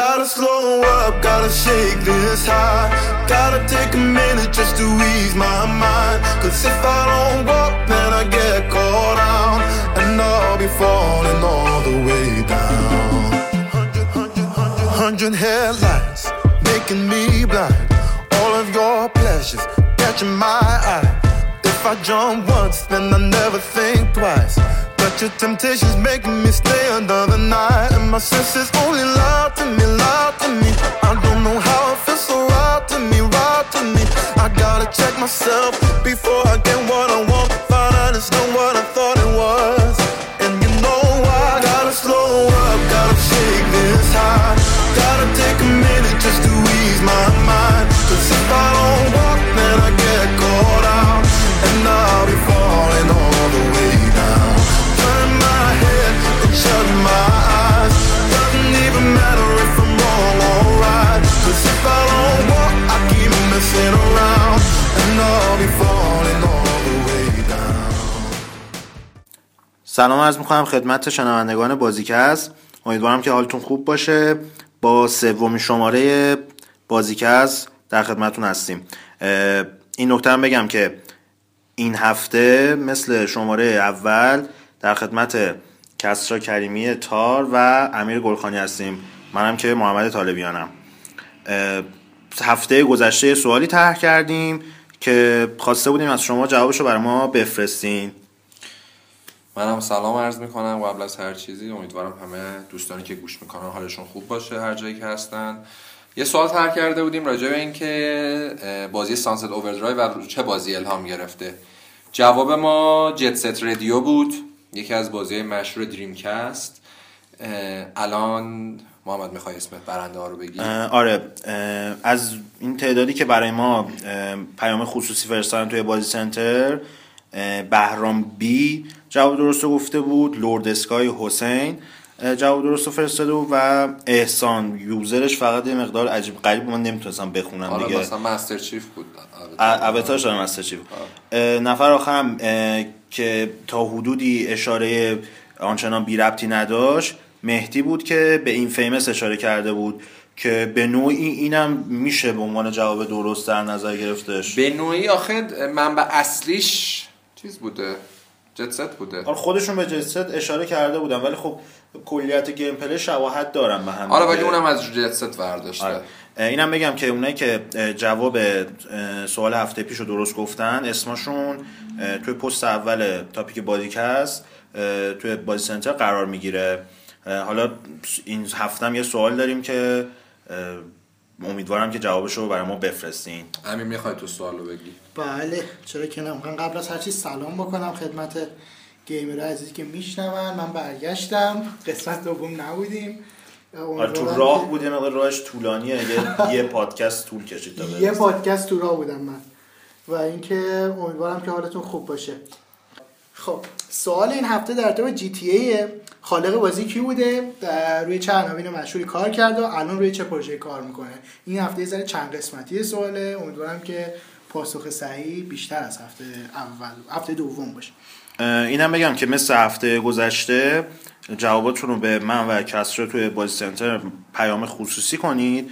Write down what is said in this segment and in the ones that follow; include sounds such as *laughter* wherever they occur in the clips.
Gotta slow up, gotta shake this high. Gotta take a minute just to ease my mind. Cause if I don't walk, then I get caught out. And I'll be falling all the way down. Hundred, headlights making me blind. All of your pleasures catching my eye. If I jump once, then I never think twice. But your temptation's making me stay another night. And my senses only lie to me, lie to me. I don't know how it feels so right to me, right to me. I gotta check myself before I get what I want. Find out it's not what I thought سلام عرض می‌کنم خدمت شنوندگان بازیکست. امیدوارم که حالتون خوب باشه. با سومین شماره بازیکست در خدمتون هستیم. این نکته هم بگم که این هفته مثل شماره اول در خدمت کسرا کریمی تار و امیر گلخانی هستیم. منم که محمد طالبیانم. هفته گذشته سوالی طرح کردیم که خواسته بودیم از شما جوابشو برای ما بفرستین. منم سلام عرض می‌کنم. قبل از هر چیزی امیدوارم همه دوستانی که گوش می‌کنن حالشون خوب باشه هر جایی که هستن. یه سوال طرح کرده بودیم راجع به اینکه بازی Sunset Overdrive از چه بازی الهام گرفته. جواب ما Jet Set Radio بود یکی از بازی مشهور Dreamcast الان محمد می‌خوای اسم برنده ها رو بگی؟ آره. از این تعدادی که برای ما پیام خصوصی فرستادن توی بازی سنتر بهرام بی جواب درست گفته بود لورد اسکای حسین. جواب درست رو فرستاده بود و احسان یوزرش فقط یه مقدار عجیب غریب. من نمی‌تونستم بخونم حالا دیگه. مثلا مستر چیف بود. اوتاش دارم از چیف. نفر آخرم که تا حدودی اشاره آنچنان بی ربطی نداشت مهدی بود که به Infamous اشاره کرده بود که به نوعی اینم میشه به عنوان جواب درست در نظر گرفتش. به نوعی آخه منبع اصلیش چیز بوده. Jet Set بوده آره خودشون به Jet Set اشاره کرده بودن ولی خب کلیت gameplay شباهت دارن به هم آره ولی. اونم از Jet Set برداشته آره. اینم بگم که اونایی که جواب سوال هفته پیش رو درست گفتن اسمشون توی پست اول topic پادکست توی بازی سنتر قرار می‌گیره حالا این هفته هم یه سوال داریم که امیدوارم که جوابش رو برای ما بفرستین. امین می‌خوای تو سوال رو بگی؟ بله. چرا که نه قبل از هر چیز سلام بکنم خدمت گیمر عزیزی که میشنون. من برگشتم. قسمت دوم نبودیم. آره تو راه بود یه مقدار راهش طولانیه. یه, یه پادکست طول کشید تا یه. پادکست تو راه بودم من. و اینکه امیدوارم که حالتون خوب باشه. خب سوال این هفته در با جی تی ای خالق بازی کی بوده؟ روی چه عناوین مشهوری کار کرده و الان روی چه پروژه کار می‌کنه؟ این هفته یه چند قسمتی سواله. امیدوارم که پاسخ صحیح بیشتر از هفته اول هفته دوم باشه. اینم بگم که مثل هفته گذشته جواباتون رو به من و کسرا توی بازی سنتر پیام خصوصی کنید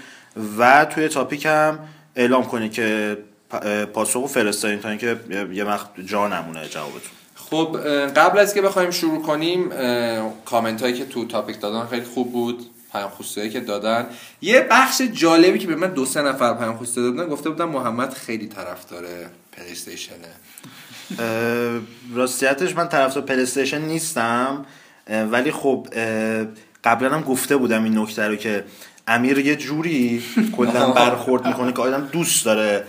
و توی تاپیک هم اعلام کنید که پ- اه، پاسخ رو فرستادین تا اینکه یه وقت جا نمونه جوابتون. خب قبل از که بخوایم شروع کنیم کامنت هایی که تو topic دادن خیلی خوب بود پیام خصوصی هایی که دادن. یه بخش جالبی که به من دو سه نفر پیام خصوصی دادن گفته بودن محمد خیلی طرفدار پلی راستیتش من طرفدار پلی استیشن نیستم ولی خب قبلا هم گفته بودم این نکته رو که امیر یه جوری کلا *laughs* برخورد می‌کنه که آدم دوست داره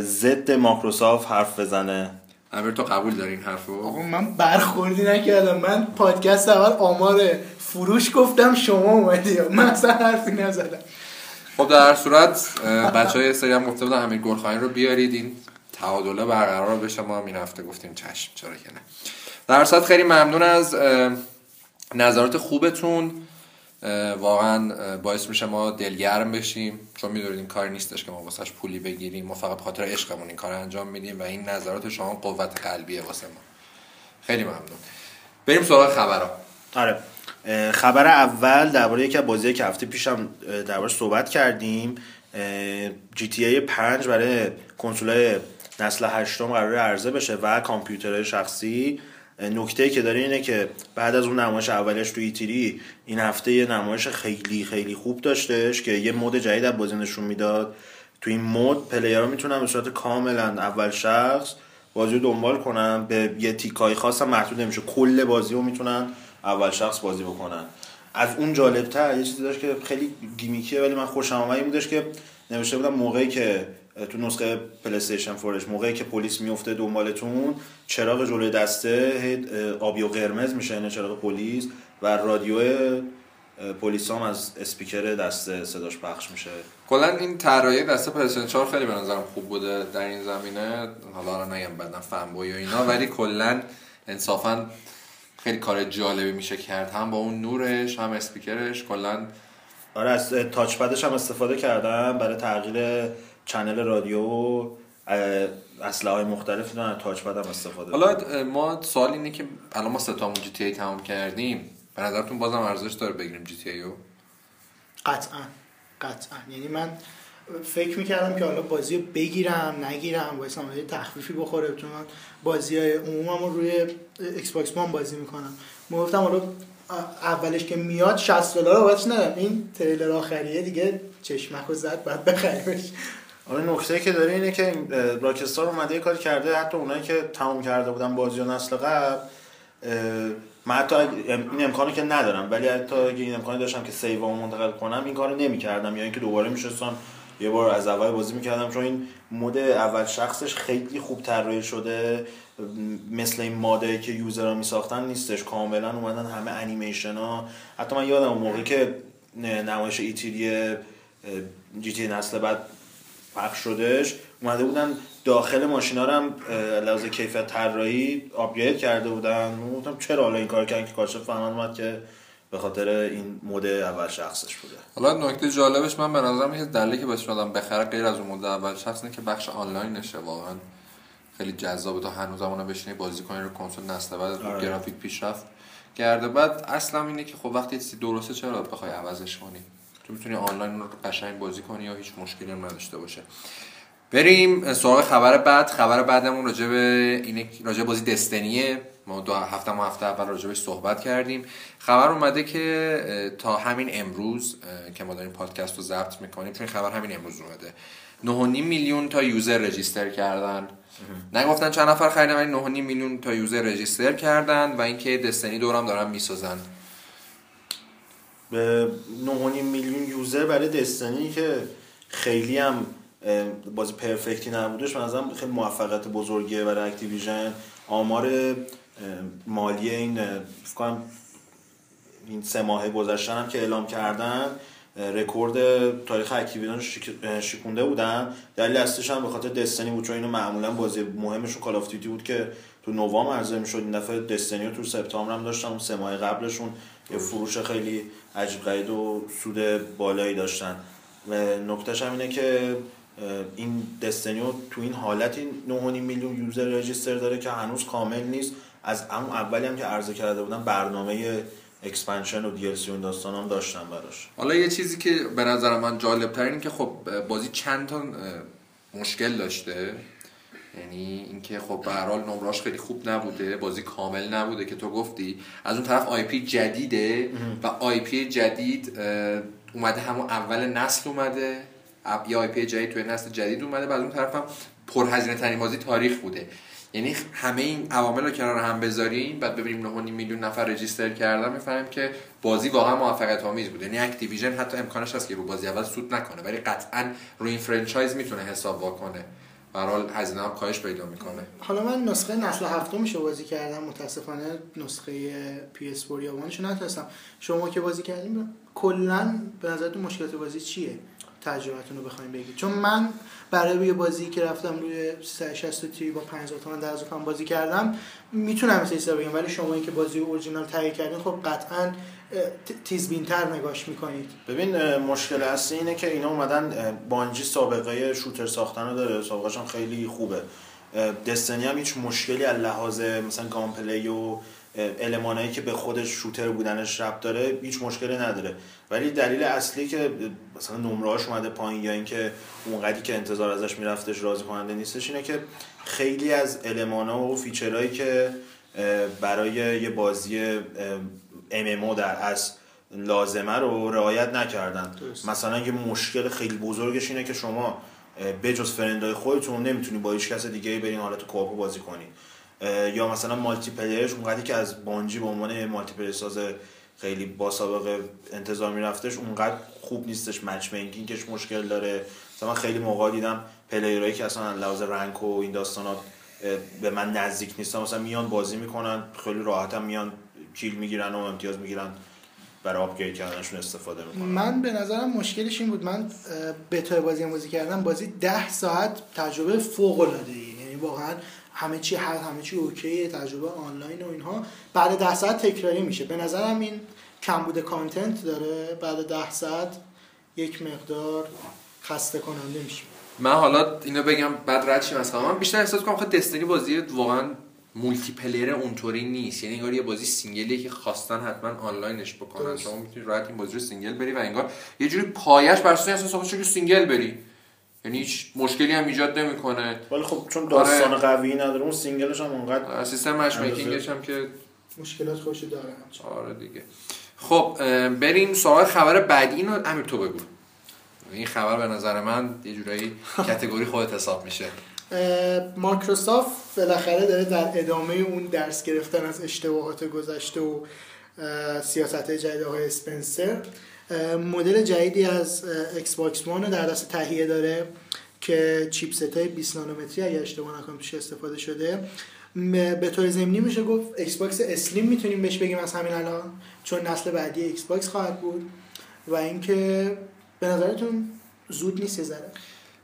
ضد ماکروسافت حرف بزنه. امیر تو قبول داری این حرفو؟ آقا من برخوردی نکردم. من پادکست اول آمار فروش گفتم شما اومدی. من اصلا حرفی نزدم. خب در هر صورت بچه های سری هم گفته بودن امیر گلخانی رو بیارید. این تعادله برقرار بشه. ما هم این هفته گفتیم چشم چرا که نه. در هر صورت خیلی ممنون از نظرات خوبتون. واقعا باعث میشه ما دلگرم بشیم. چون می‌دونید این کاری نیستش که ما واسش پولی بگیریم. ما فقط خاطر عشقمون این کار انجام میدیم و این نظرات شما قوت قلبیه واسه ما. خیلی ممنون. بریم سراغ خبرها. آره. خبر اول درباره از بازی که هفته پیشم اه، دربارش صحبت کردیم. جی تی ای 5 برای کنسولای نسل هشتم قرار عرضه بشه و کامپیوترهای شخصی. نکته که داره اینه که بعد از اون نمایش اولش تو ایتری این هفته یه نمایش خیلی خیلی خوب داشتش که یه مود جدید از بازی نشون می‌داد. تو این مود پلیرها می‌تونن به صورت کاملا اول شخص بازی رو دنبال کنن به یه تیکای خاص هم محدود نمیشه کل بازی رو می‌تونن اول شخص بازی بکنن. از اون جالبتر یه چیزی داشت که خیلی گیمیکیه ولی من خوشم این بودش که نوشته بودم موقعی که تو نسخه پلیستیشن four ش. موقعی که پلیس میفته دنبالتون چراغ جلوی دسته آبی و قرمز میشه این چراغ پلیس و رادیو پلیس هم از اسپیکر دسته صداش پخش میشه. کلا این طراحی دسته پلیستیشن 4 خیلی به نظرم خوب بوده در این زمینه. حالا رو نگم بعدا fanboy و اینا ولی کلا انصافا خیلی کار جالبی میشه کرد. هم با اون نورش هم اسپیکرش. کلا آره از touchpad ش هم استفاده کردم برای تغییر channel رادیو و اسلحه های مختلف دارن touchpad هم استفاده حالا ما سوال اینه که الان ما ستامون جی تی ای تمام کردیم. به نظرتون بازم ارزش داره بگیریم جی تی ای رو؟ قطعا. قطعا. یعنی من فکر می‌کردم که حالا بازی رو بگیرم نگیرم باید یه تخفیفی بخوره تو من بازی های عمومم رو روی ایکس باکس وان بازی می‌کنم. من گفتم حالا اولش که میاد 60 دلار بابتش ندارم این تریلر آخریه دیگه چشمک رو زد بعد بخریمش. آره نکته که داره اینه که راکستار اومده یه کاری کرده حتی اونایی که تموم کرده بودن بازی و نسل قبل من حتی این امکانو که ندارم ولی حتی اگه این امکانی داشتم که سیوامو منتقل کنم این کارو نمی‌کردم. یا اینکه دوباره میشستم یه بار از اول بازی می‌کردم چون این مود اول شخصش خیلی خوب طراحی شده. مثل این ماده که یوزرها میساختن نیستش. کاملا اومدن همه انیمیشن ها حتی من یادم موقعی که نمایش ایتیری جی تی نسل بعد پخش شدش اومده بودن داخل ماشینا رو هم لحاظ کیفیت طراحی آپگرید کرده بودن. گفتم چرا حالا این کار کردن؟ که کارش فهمن اومد که به خاطر این مود اول شخصش بوده. حالا نکته جالبش من به نظرم یه دلیلی که باعث آدم بخره غیر از اون مود اول شخص که بخش آنلاینشه واقعا. خیلی جذابه تا هنوز همون بشینی بازی کنی رو کنسول نسل بعد آره. گرافیک پیشرفت کرده. بعد اصلا اینه که خب وقتی چیزی درسته چرا بخوای عوضش کنی؟ تو می‌تونی آنلاین رو قشنگ بازی کنی یا هیچ مشکلی هم نداشته باشه. بریم سراغ خبر بعد. خبر بعدمون راجع به اینه راجع بازی دستنیه. ما دو هفته ما هفته اول راجع صحبت کردیم. خبر اومده که تا همین امروز که ما داریم پادکست رو ضبط می‌کنیم چون خبر همین امروز اومده. 9.5 میلیون تا user register کردن. نگفتن چند نفر خریدن ولی 9.5 میلیون تا user register کردن و اینکه دستنی دورم دارن می‌سازن. به 9.5 میلیون user برای دستنی که خیلی هم بازی perfect ی نبودش. من خیلی موفقیت بزرگیه برای اکتیویژن. آمار مالی این فکر این سه ماه گذشتن هم که اعلام کردن رکورد تاریخ اکتیویژن شکونده بودن. دلیل اصلیش هم به خاطر دستنی بود چون اینو معمولا بازی مهمشون کال آف بود که تو نوامبر عرضه می‌شد. این دفعه دستنی رو تو سپتامبر هم داشتن سه ماه قبلشون. یه فروش خیلی عجیب غریب و سود بالایی داشتن. و نکتهش هم اینه که این دستنیو تو این حالتی 9.5 میلیون user register داره که هنوز کامل نیست. از اون اولی هم که عرضه کرده بودن برنامه expansion و DLC اون داستان هم داشتن براش. حالا یه چیزی که به نظر من جالب تر که خب بازی چند تا مشکل داشته. یعنی اینکه خب به هر حال نمراش خیلی خوب نبوده بازی کامل نبوده که تو گفتی. از اون طرف IP جدیده و IP جدید اومده همون اول نسل اومده. یا IP جدید توی نسل جدید اومده. بعد اون طرف هم پرهزینه ترین بازی تاریخ بوده. یعنی همه این عوامل رو کنار هم بذاریم بعد ببینیم 9 میلیون نفر register کردن می‌فهمیم که بازی واقعا موفقیت آمیز بوده. یعنی اکتیویژن حتی امکانش هست که رو بازی اول سود نکنه ولی قطعا روی این franchise می‌تونه حساب وا کنه. حال هزینه هم کاهش پیدا می‌کنه. حالا من نسخه نسل هفتمش بازی کردم متاسفانه نسخه PS4 یا نتونستم. شما که بازی کردیم کلا به نظرتون مشکلات بازی چیه؟ تجربتون رو بخوایم بگید. چون من برای یه بازی که رفتم روی 360 تی با 5000 تومن 10000 تومن بازی کردم می‌تونم مثل حساب بگم ولی شما که بازی اورجینال تهیه کردین خب قطعا تیزبینتر نگاش می‌کنید. ببین مشکل اصلی اینه که اینا اومدن بانجی سابقه شوتر ساختن رو داره. سابقهش هم خیلی خوبه. دستنی هم هیچ مشکلی از لحاظ مثلا گام پلی و المانایی که به خودش شوتر بودنش ربط داره هیچ مشکلی نداره. ولی دلیل اصلی که مثلا نمرهاش اومده پایین یا اینکه اونقدری که انتظار ازش میرفتش راضی کننده نیستش اینه که خیلی از المانا و feature هایی که برای یه بازی MMO در از لازمه رو رعایت نکردن. مثلا یه مشکل خیلی بزرگش اینه که شما بجز friend ای خودتون نمی‌تونی با هیچ کس دیگه برین حالت co-op بازی کنی. یا مثلا multiplayer ش اونقدری که از بانجی به عنوان multiplayer ساز خیلی با سابقه انتظار میرفتش اونقدر خوب نیستش. مچ میکینگش مشکل داره. مثلا خیلی موقع دیدم پلیرایی که اصلا لحاظ رنک و این داستانات به من نزدیک نیستن. مثلا میان بازی می‌کنن خیلی راحت میان کیل می‌گیرن و امتیاز می‌گیرن برای آپگرید کردنشون استفاده می‌کنن. من به نظرم مشکلش این بود. من بتا بازی بازی کردم بازی ده ساعت تجربه فوق العاده یعنی واقعا همه چی هر همه چی اوکیه تجربه آنلاین و اینها. بعد ده ساعت تکراری میشه. به نظرم این کم بوده content داره. بعد ده ساعت یک مقدار خسته کننده میشه. من حالا اینو بگم بعد رد شیم از من بیشتر احساس کنم خود دستنی بازی واقعا multiplayer اونطوری نیست. یعنی انگار یه بازی single ی که خواستن حتما آنلاینش بکنن. شما می‌تونی راحت این بازی رو single بری و انگار یه جوری پایش بر اساس اساس single بری. یعنی هیچ مشکلی هم ایجاد نمی‌کنه. ولی خب چون داستان آره. قوی نداره اون single ش هم اونقدر سیستم matchmaking ش هم که مشکلات خوشی داره آره دیگه. خب بریم سوال خبر بعدی اینو امیر تو بگو. این خبر به نظر من یه جورایی *laughs* category خودت حساب میشه. مایکروسافت بالاخره داره در ادامه اون درس گرفتن از اشتباهات گذشته و سیاست جدید آقای اسپنسر. مدل جدیدی از ایکس باکس وان در دست تهیه داره که chipset های 20 نانومتری اگه اشتباه نکنم توش استفاده شده. به طور ضمنی میشه گفت ایکس باکس اسلیم می‌تونیم بهش بگیم از همین الان چون نسل بعدی ایکس باکس خواهد بود. و اینکه به نظرتون زود نیست ذره.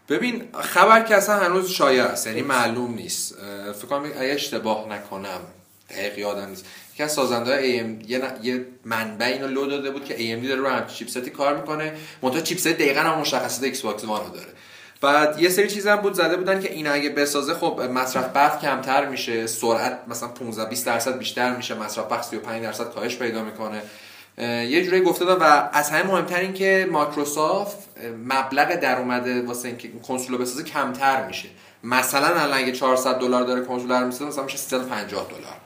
ببین خبر که اصلا هنوز شایعه است یعنی معلوم نیست. فکر کنم اگه اشتباه نکنم دقیق یادم نیست. یکی از سازنده های AM یه, یه منبع اینو لو داده بود که AMD داره رو هم chipset ی کار می‌کنه. منتها chipset دقیقا هم مشخصات ایکس باکس وان رو داره. بعد یه سری چیزا بود زده بودن که این اگه بسازه خب مصرف برق کمتر میشه سرعت مثلا 15 20 درصد بیشتر میشه مصرف برق 35 درصد کاهش پیدا می‌کنه. یه جوری گفته دادم و از همه مهمتر این که مایکروسافت مبلغ درآمد واسه اینکه کنسول بسازه کمتر میشه. مثلا الان اگه 400 دلار داره کنسول رو می‌سازه مثلا میشه 350 دلار.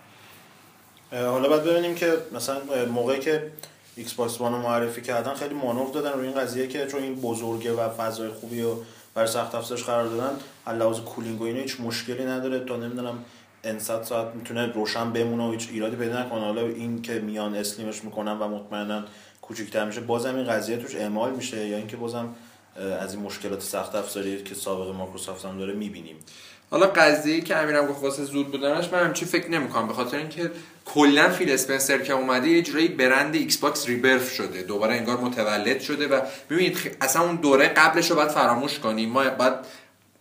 حالا بعد ببینیم که مثلا موقعی که ایکس باکس رو معرفی کردن خیلی مانور دادن روی این قضیه که چون این بزرگه و فضای خوبی و برای سخت افزارش قرار دادن لحاظ cooling و اینا هیچ مشکلی نداره تا نمی‌دونم پونصد ساعت می‌تونه روشن بمونه و هیچ ایرادی پیدا نکنه. حالا این که میان slim ش می‌کنن و مطمئنا کوچیک‌تر میشه بازم این قضیه توش اعمال میشه یا اینکه بازم از این مشکلات سخت افزاری که سابق مایکروسافت هم داره می‌بینیم. حالا قضیه که امیرم گفت واسه زود بودنش من همچی فکر نمی‌کنم. به خاطر اینکه کلا فیل اسپنسر که اومده یه جورایی برند ایکس باکس rebirth شده. دوباره انگار متولد شده و ببینید اصلا اون دوره قبلش رو باید فراموش کنیم. ما باید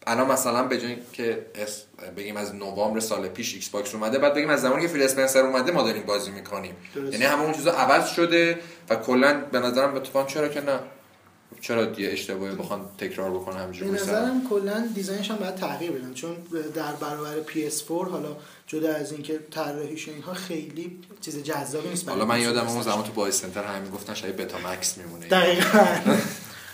الان مثلا به جای که بگیم از نوامبر سال پیش ایکس باکس اومده بعد بگیم از زمانی که فیل اسپنسر اومده ما داریم بازی می‌کنیم. یعنی همه اون چیزا عوض شده و کلا به نظرم اتفاقا چرا که نه. چرا دیگه اشتباهی بخوان تکرار بکنن همینجوری؟ به نظرم کلا design ش هم باید تغییر بدن چون در برابر PS4 حالا جدا از اینکه طراحیش اینها خیلی چیز جذابی نیست. حالا من یادم اون زمان تو بازی سنتر همین گفتن شبیه بتا مکس میمونه. دقیقاً.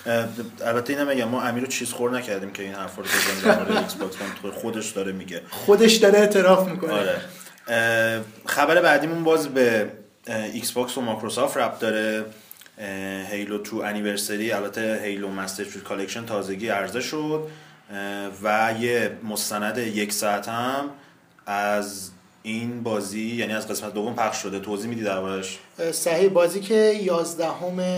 *laughs* البته اینم میگم ما امیر رو چیز خور نکردیم که این حرف رو بزنیم در مورد ایکس باکس خودش داره میگه. خودش داره اعتراف می‌کنه. آره. خبر بعدیمون باز به ایکس باکس و مایکروسافت ربط داره. Halo Two Anniversary البته Halo Master Collection تازگی عرضه شد و یه مستند یک ساعت هم از این بازی یعنی از قسمت دوم پخش شده. توضیح میدی دربارش؟ صحیح. بازی که 11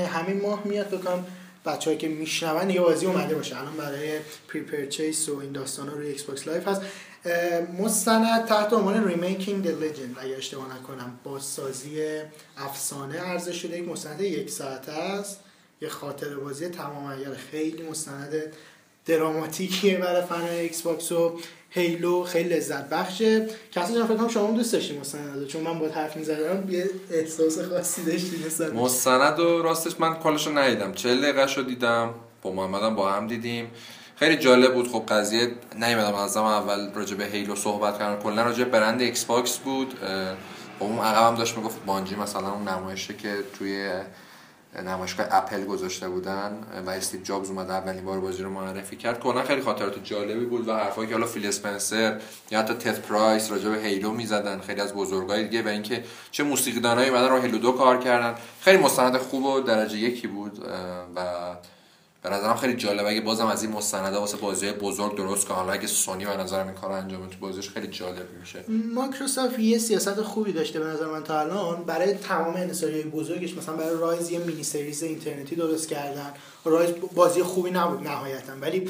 همین ماه میاد فکر کنم بچه‌هایی که میشنون یه بازی اومده باشه. الان برای pre-purchase و این داستانا روی ایکس باکس لایو هست. مستند تحت عنوان Remaking the Legend اگه اشتباه نکنم. بازسازی افسانه عرضه شده یک مستند یک ساعته است. یه خاطر بازی تمام خیلی مستند دراماتیکیه برای فن ایکس باکس و هیلو خیلی لذت بخشه. کسی جان فکر شما دوست داشتیم مستند چون من با حرف می‌زدم یه احساس خاصی داشتی مستند مستند و راستش من کاملش رو ندیدم. 40 دقیقه رو دیدم. با محمدم با هم دیدیم. خیلی جالب بود. خب قضیه نیومدم از اول راجع به هیلو صحبت کردم. کلا راجع برند ایکس باکس بود خب اون عقب هم داشت می‌گفت بانجی مثلا اون نمایشه که توی نمایشگاه اپل گذاشته بودن و استیو جابز اومد اولین بار بازی رو معرفی کرد. کلا خیلی خاطرات جالبی بود و حرفایی که حالا فیل اسپنسر یا حتی تد پرایس راجع به هیلو می‌زدن. خیلی از بزرگای دیگه و اینکه چه موسیقیدانایی اومدن رو هیلو دو کار کردن. خیلی مستند خوب و درجه یکی بود. و به نظرم خیلی جالب اگه بازم از این مستنده واسه بازی بزرگ درست کنه حالا اگه سونی به نظرم این کار انجام تو بازیش خیلی جالب میشه. مایکروسافت یه سیاست خوبی داشته به نظر من تا الان. برای تمام انحصاری بزرگش مثلا برای رایز یه mini series اینترنتی درست کردن. رایز بازی خوبی نبود نهایتا. ولی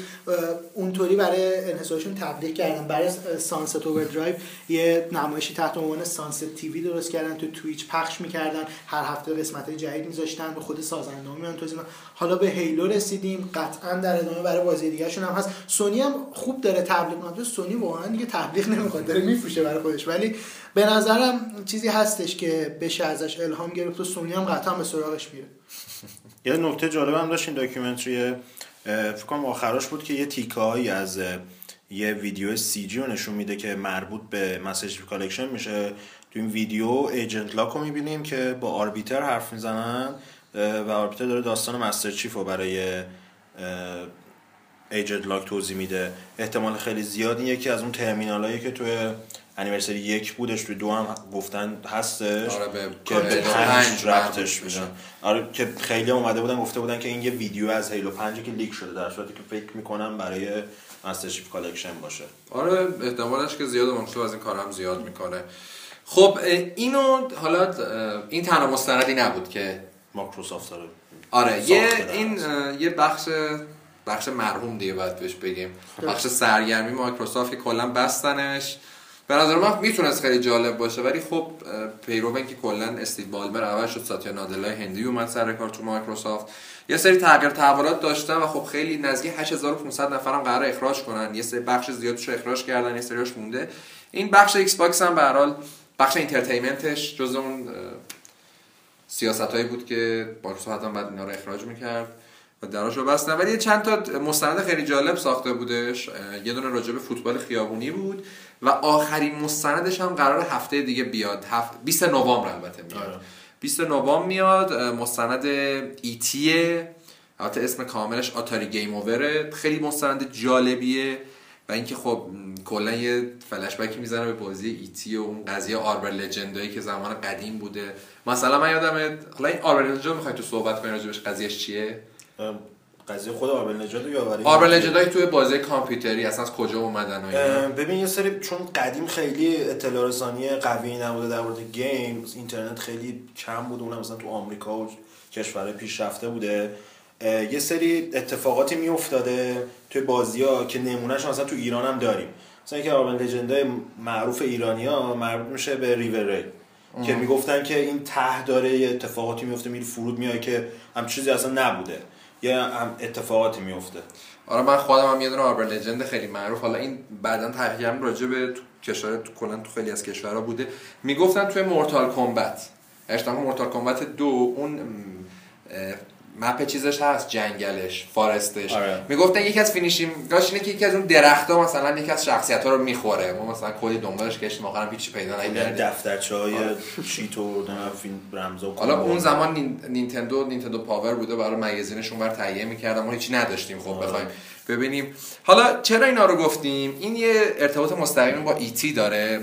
اونطوری برای انحصارشون تبلیغ کردن. برای Sunset Overdrive یه نمایشی تحت عنوان Sunset TV درست کردن. تو تویچ پخش می‌کردن. هر هفته قسمت جدید میذاشتن. به خود سازنده میان توضیح حالا به هیلو رسیدیم. قطعا در ادامه برای بازی دیگه شون هم هست. سونی هم خوب داره تبلیغ می‌کنه. سونی واقعا دیگه تبلیغ نمی‌خواد. داره میفروشه برای خودش. ولی به نظرم چیزی هستش که بشه ازش الهام گرفت و سونی هم قطعا به سراغش میره. یه نکته جالب هم داشت این documentary فکر کنم آخراش بود که یه تیکایی از یه ویدیو CG رو نشون میده که مربوط به Master Chief Collection میشه. تو این ویدیو ایجنت لاک رو می‌بینیم که با آربیتر حرف می‌زنن و آربیتر داره داستان مستر چیف رو برای ایجنت لاک توضیح میده. احتمال خیلی زیاد این یکی از اون ترمینال که توی Anniversary یک بودش توی دو هم گفتن هستش آره به که به پنج ربطش میدن آره که خیلی هم اومده بودن گفته بودن که این یه ویدیو از هیلو پنج که leak شده در صورتی که فکر می‌کنم برای Master Chief Collection باشه. آره احتمالش که زیاد ممکن از این کار هم زیاد می‌کنه. خب اینو حالا این تنها مستندی نبود که مایکروسافت داره. آره یه این یه بخش بخش مرحوم دیگه باید بهش بگیم. بخش سرگرمی مایکروسافت که کلا بستنش. به نظر من می‌تونست خیلی جالب باشه ولی خب پیرو که کلا استیو بالمر عوض شد ساتیا نادلا هندی اومد سر کار تو مایکروسافت. یه سری تغییر تحولات داشتن و خب خیلی نزدیک 8500 نفرم قرار اخراج کنن. یه سری بخش زیادش اخراج کردن یه سریاش مونده. این بخش ایکس باکس هم به بخش entertainment ش جز اون سیاستایی بود که مایکروسافت هم بعد اینا رو اخراج می‌کرد. دراش رو بستن. ولی چند تا مستند خیلی جالب ساخته بودش. یه دونه راجع به فوتبال خیابونی بود و آخرین مستندش هم قرار هفته دیگه بیاد. هفت... 20 نوامبر البته میاد. 20 نوامبر میاد مستند ایتیه. البته اسم کاملش آتاری Game Over ه. خیلی مستند جالبیه و اینکه خب کلا یه فلش بکی می‌زنه به بازی ایتی و اون قضیه urban legend ایی که زمان قدیم بوده. مثلا من یادم حالا این urban legend می‌خوای تو صحبت کنی راجبش قضیهش چیه؟ قضیه خود urban legend رو یاوری urban legend توی بازی کامپیوتری اصلا از کجا اومدن ببین یه سری چون قدیم خیلی اطلاع رسانی قوی نبوده در مورد گیم اینترنت خیلی کم بود اونم مثلا تو آمریکا و کشورهای پیشرفته بوده. یه سری اتفاقاتی میافتاده توی بازی ها که نمونهش مثلا تو ایران هم داریم. مثلا اینکه آربل لجندای معروف ایرانی ها مربوط میشه به ریور ری که می‌گفتن که این ته داره یه اتفاقاتی میفته میره فرود میاد که هم چیزی اصلا نبوده. یه اتفاقاتی میفته آره من خودم هم یه دونه urban legend خیلی معروف. حالا این بعدا تحقیقم راجع به کشور تو کلا تو خیلی از کشورها بوده. می‌گفتن توی مورتال کمبت اشتباه مورتال کمبت دو اون map چیزش هست جنگلش forest ش. آره. می‌گفتن یکی از finishing اش اینه که یکی از اون درخت‌ها مثلا یکی از شخصیت‌ها رو می‌خوره. ما مثلا کلی دنبالش گشتیم آخرام هیچی پیدا نکردیم. دفترچه‌های cheat و فیلم رمزا حالا اون زمان نین... نینتندو نینتندو پاور بوده برای magazine شون بر تهیه می‌کردن ما هیچی نداشتیم خب بخوایم ببینیم. حالا چرا اینا رو گفتیم؟ این یه ارتباط مستقیم با ایتی داره.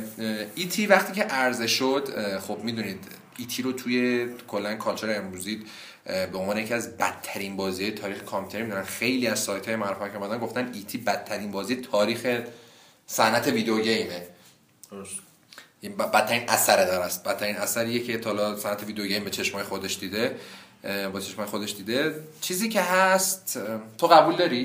ایتی وقتی که عرضه شد خب می‌دونید ایتی رو توی کلا culture امروزی به عنوان یکی از بدترین بازی تاریخ کامپیوتری می‌دونن خیلی از سایت های معروف که اومدن گفتن ایتی بدترین بازی تاریخ صنعت video game ه. این بدترین اثر داره است. بدترین اثریه که تا صنعت video game به چشمای خودش دیده با چشمای خودش دیده. چیزی که هست تو قبول داری؟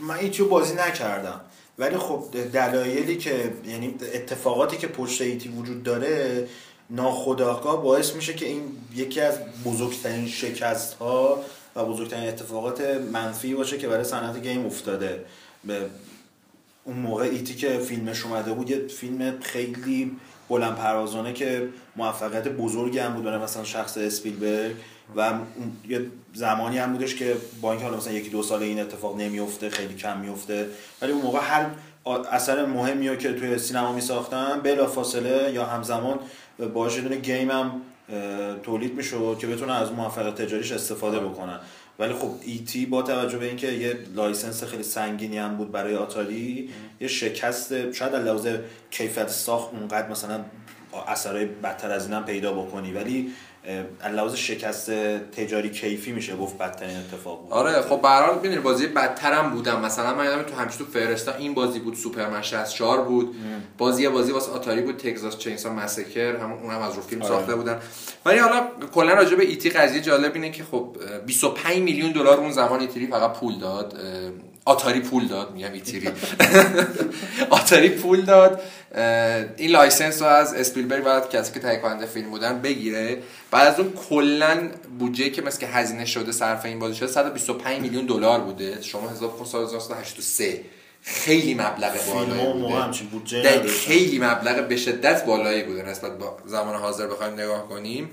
من ایتیو بازی نکردم. ولی خب دلایلی که یعنی اتفاقاتی که پشت ایتی وجود داره ناخداگاه باعث میشه که این یکی از بزرگترین شکست ها و بزرگترین اتفاقات منفی باشه که برای صنعت game افتاده. به اون موقع ایتی که فیلمش اومده بود یه فیلم خیلی بلند پروازانه که موفقیت بزرگی هم بود مثلا شخص اسپیلبرگ و یه زمانی هم بودش که با اینکه حالا مثلا یکی دو سال این اتفاق نمیفته خیلی کم میفته ولی اون موقع هر اثر مهمی که توی سینما می ساختن بلا فاصله یا همزمان باش یه دونه گیم هم تولید می‌شد که بتونن از موفقیت تجاریش استفاده بکنن. ولی خب ایتی با توجه به اینکه یه license خیلی سنگینی هم بود برای آتاری یه شکست شاید از لحاظ کیفیت ساخت اونقدر مثلا اثرهای بدتر از این هم پیدا بکنی. ولی لحاظ شکست تجاری کیفی میشه گفت بدترین اتفاق بود. آره خب به هر حال بازی بدتر هم بودم. مثلا من یادم تو همیشه تو فهرستا این بازی بود سوپرمن 64 بود. بازی یه بازی واسه آتاری بود Texas Chainsaw Massacre. همون اونم از رو فیلم آره. ساخته بودن. ولی حالا کلا راجع به ایتی قضیه جالب اینه که خب اه، 25 میلیون دلار اون زمان ایتری فقط پول داد. آتاری پول داد میگم ایتری آتاری پول داد این license رو از اسپیلبرگ بعد کسی که تهیه کننده فیلم بودن بگیره. بعد از اون کلا بودجه که مثل که هزینه شده صرف این بازی شده 125 میلیون دلار بوده. شما حساب کن سال 1983 خیلی مبلغ بالایی بوده. خیلی مبلغ به شدت بالایی بوده نسبت با زمان حاضر بخوایم نگاه کنیم.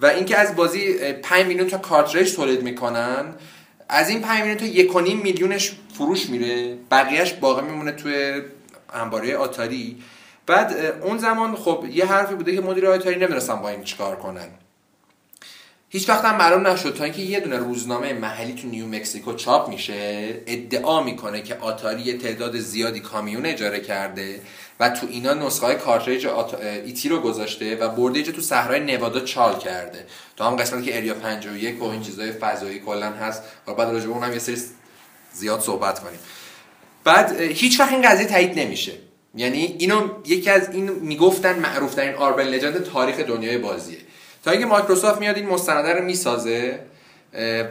و اینکه از بازی اه، 5 میلیون تا کارتریج تولید می‌کنن از این 5 میلیون تا 1.5 میلیونش فروش میره. بقیهش باقی میمونه توی انباره آتاری. بعد اون زمان خب یه حرفی بوده که مدیر آتاری نمی‌دونستن با این چیکار کنن. هیچ وقت هم معلوم نشد. تا اینکه یه دونه روزنامه محلی تو نیو مکسیکو چاپ میشه ادعا می‌کنه که آتاری تعداد زیادی کامیون اجاره کرده و تو اینا نسخه های کارتریج آت... ایتی رو گذاشته و برده تو صحرای نوادا چال کرده. تو هم قسمتی که اریا 51 و این چیزای فضایی کلا هست. و بعد راجع به اونم یه سری زیاد صحبت کنیم. بعد هیچ وقت این قضیه تایید نمیشه. یعنی اینو یکی از این می‌گفتن معروف ترین آربن لجند تاریخ دنیای بازیه. تا اینکه مایکروسافت میاد این مستنده رو می‌سازه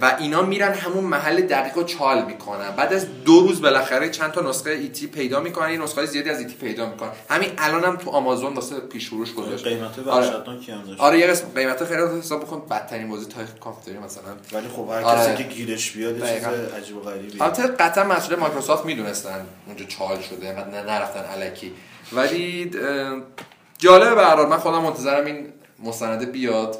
و اینا میرن همون محل دقیق رو چال می‌کنن. بعد از دو روز بالاخره چند تا نسخه ایتی پیدا می‌کنن این نسخه زیادی از ایتی پیدا می‌کنن. همین الان هم تو آمازون واسه پیش فروش قیمت آره. وحشتناکی هم داشت. آره یه قسم قیمت خیلی حساب بکن بدترین بازی تاریخ کافتری مثلا. ولی خب هر آره. کسی که گیرش بیاد چیز. عجیب و غریبی البته قطعا مسئول مایکروسافت می‌دونستن اونجا چال شده اینقدر نه نرفتن الکی ولی جالبه به من خودم منتظرم این مستنده بیاد.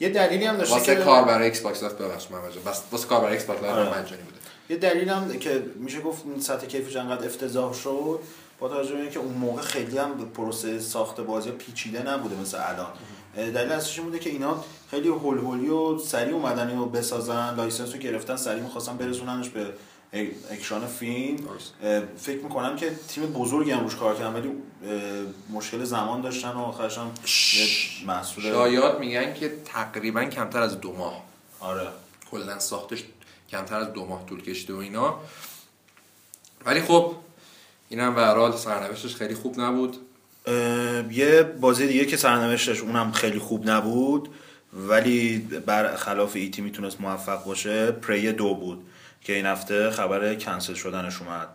یه دلیلی هم داشته واسه که کار برای Xbox Live ببخشید من بس واسه کار برای Xbox آره. مجانی بوده. یه دلیل هم که میشه گفت این سطح کیفش انقدر افتضاح شد با توجه به اینکه اون موقع خیلی هم به پروسه ساخت بازی پیچیده نبوده مثل الان. دلیل اصلیش بوده که اینا خیلی هول هولی و سریع اومدن اینو بسازن license رو گرفتن سریع می‌خواستن برسوننش به اکران فیلم. فکر می‌کنم که تیم بزرگی هم روش کار کردن ولی مشکل زمان داشتن و آخرش هم یه محصول شایعات میگن که تقریبا کمتر از دو ماه. آره. کلا ساختش کمتر از دو ماه طول کشیده و اینا. ولی خب اینم به هر حال سرنوشتش خیلی خوب نبود. یه بازی دیگه که سرنوشتش اونم خیلی خوب نبود ولی برخلاف ایتی می‌تونست موفق باشه پری دو بود. که این هفته خبر کنسل شدنش اومد.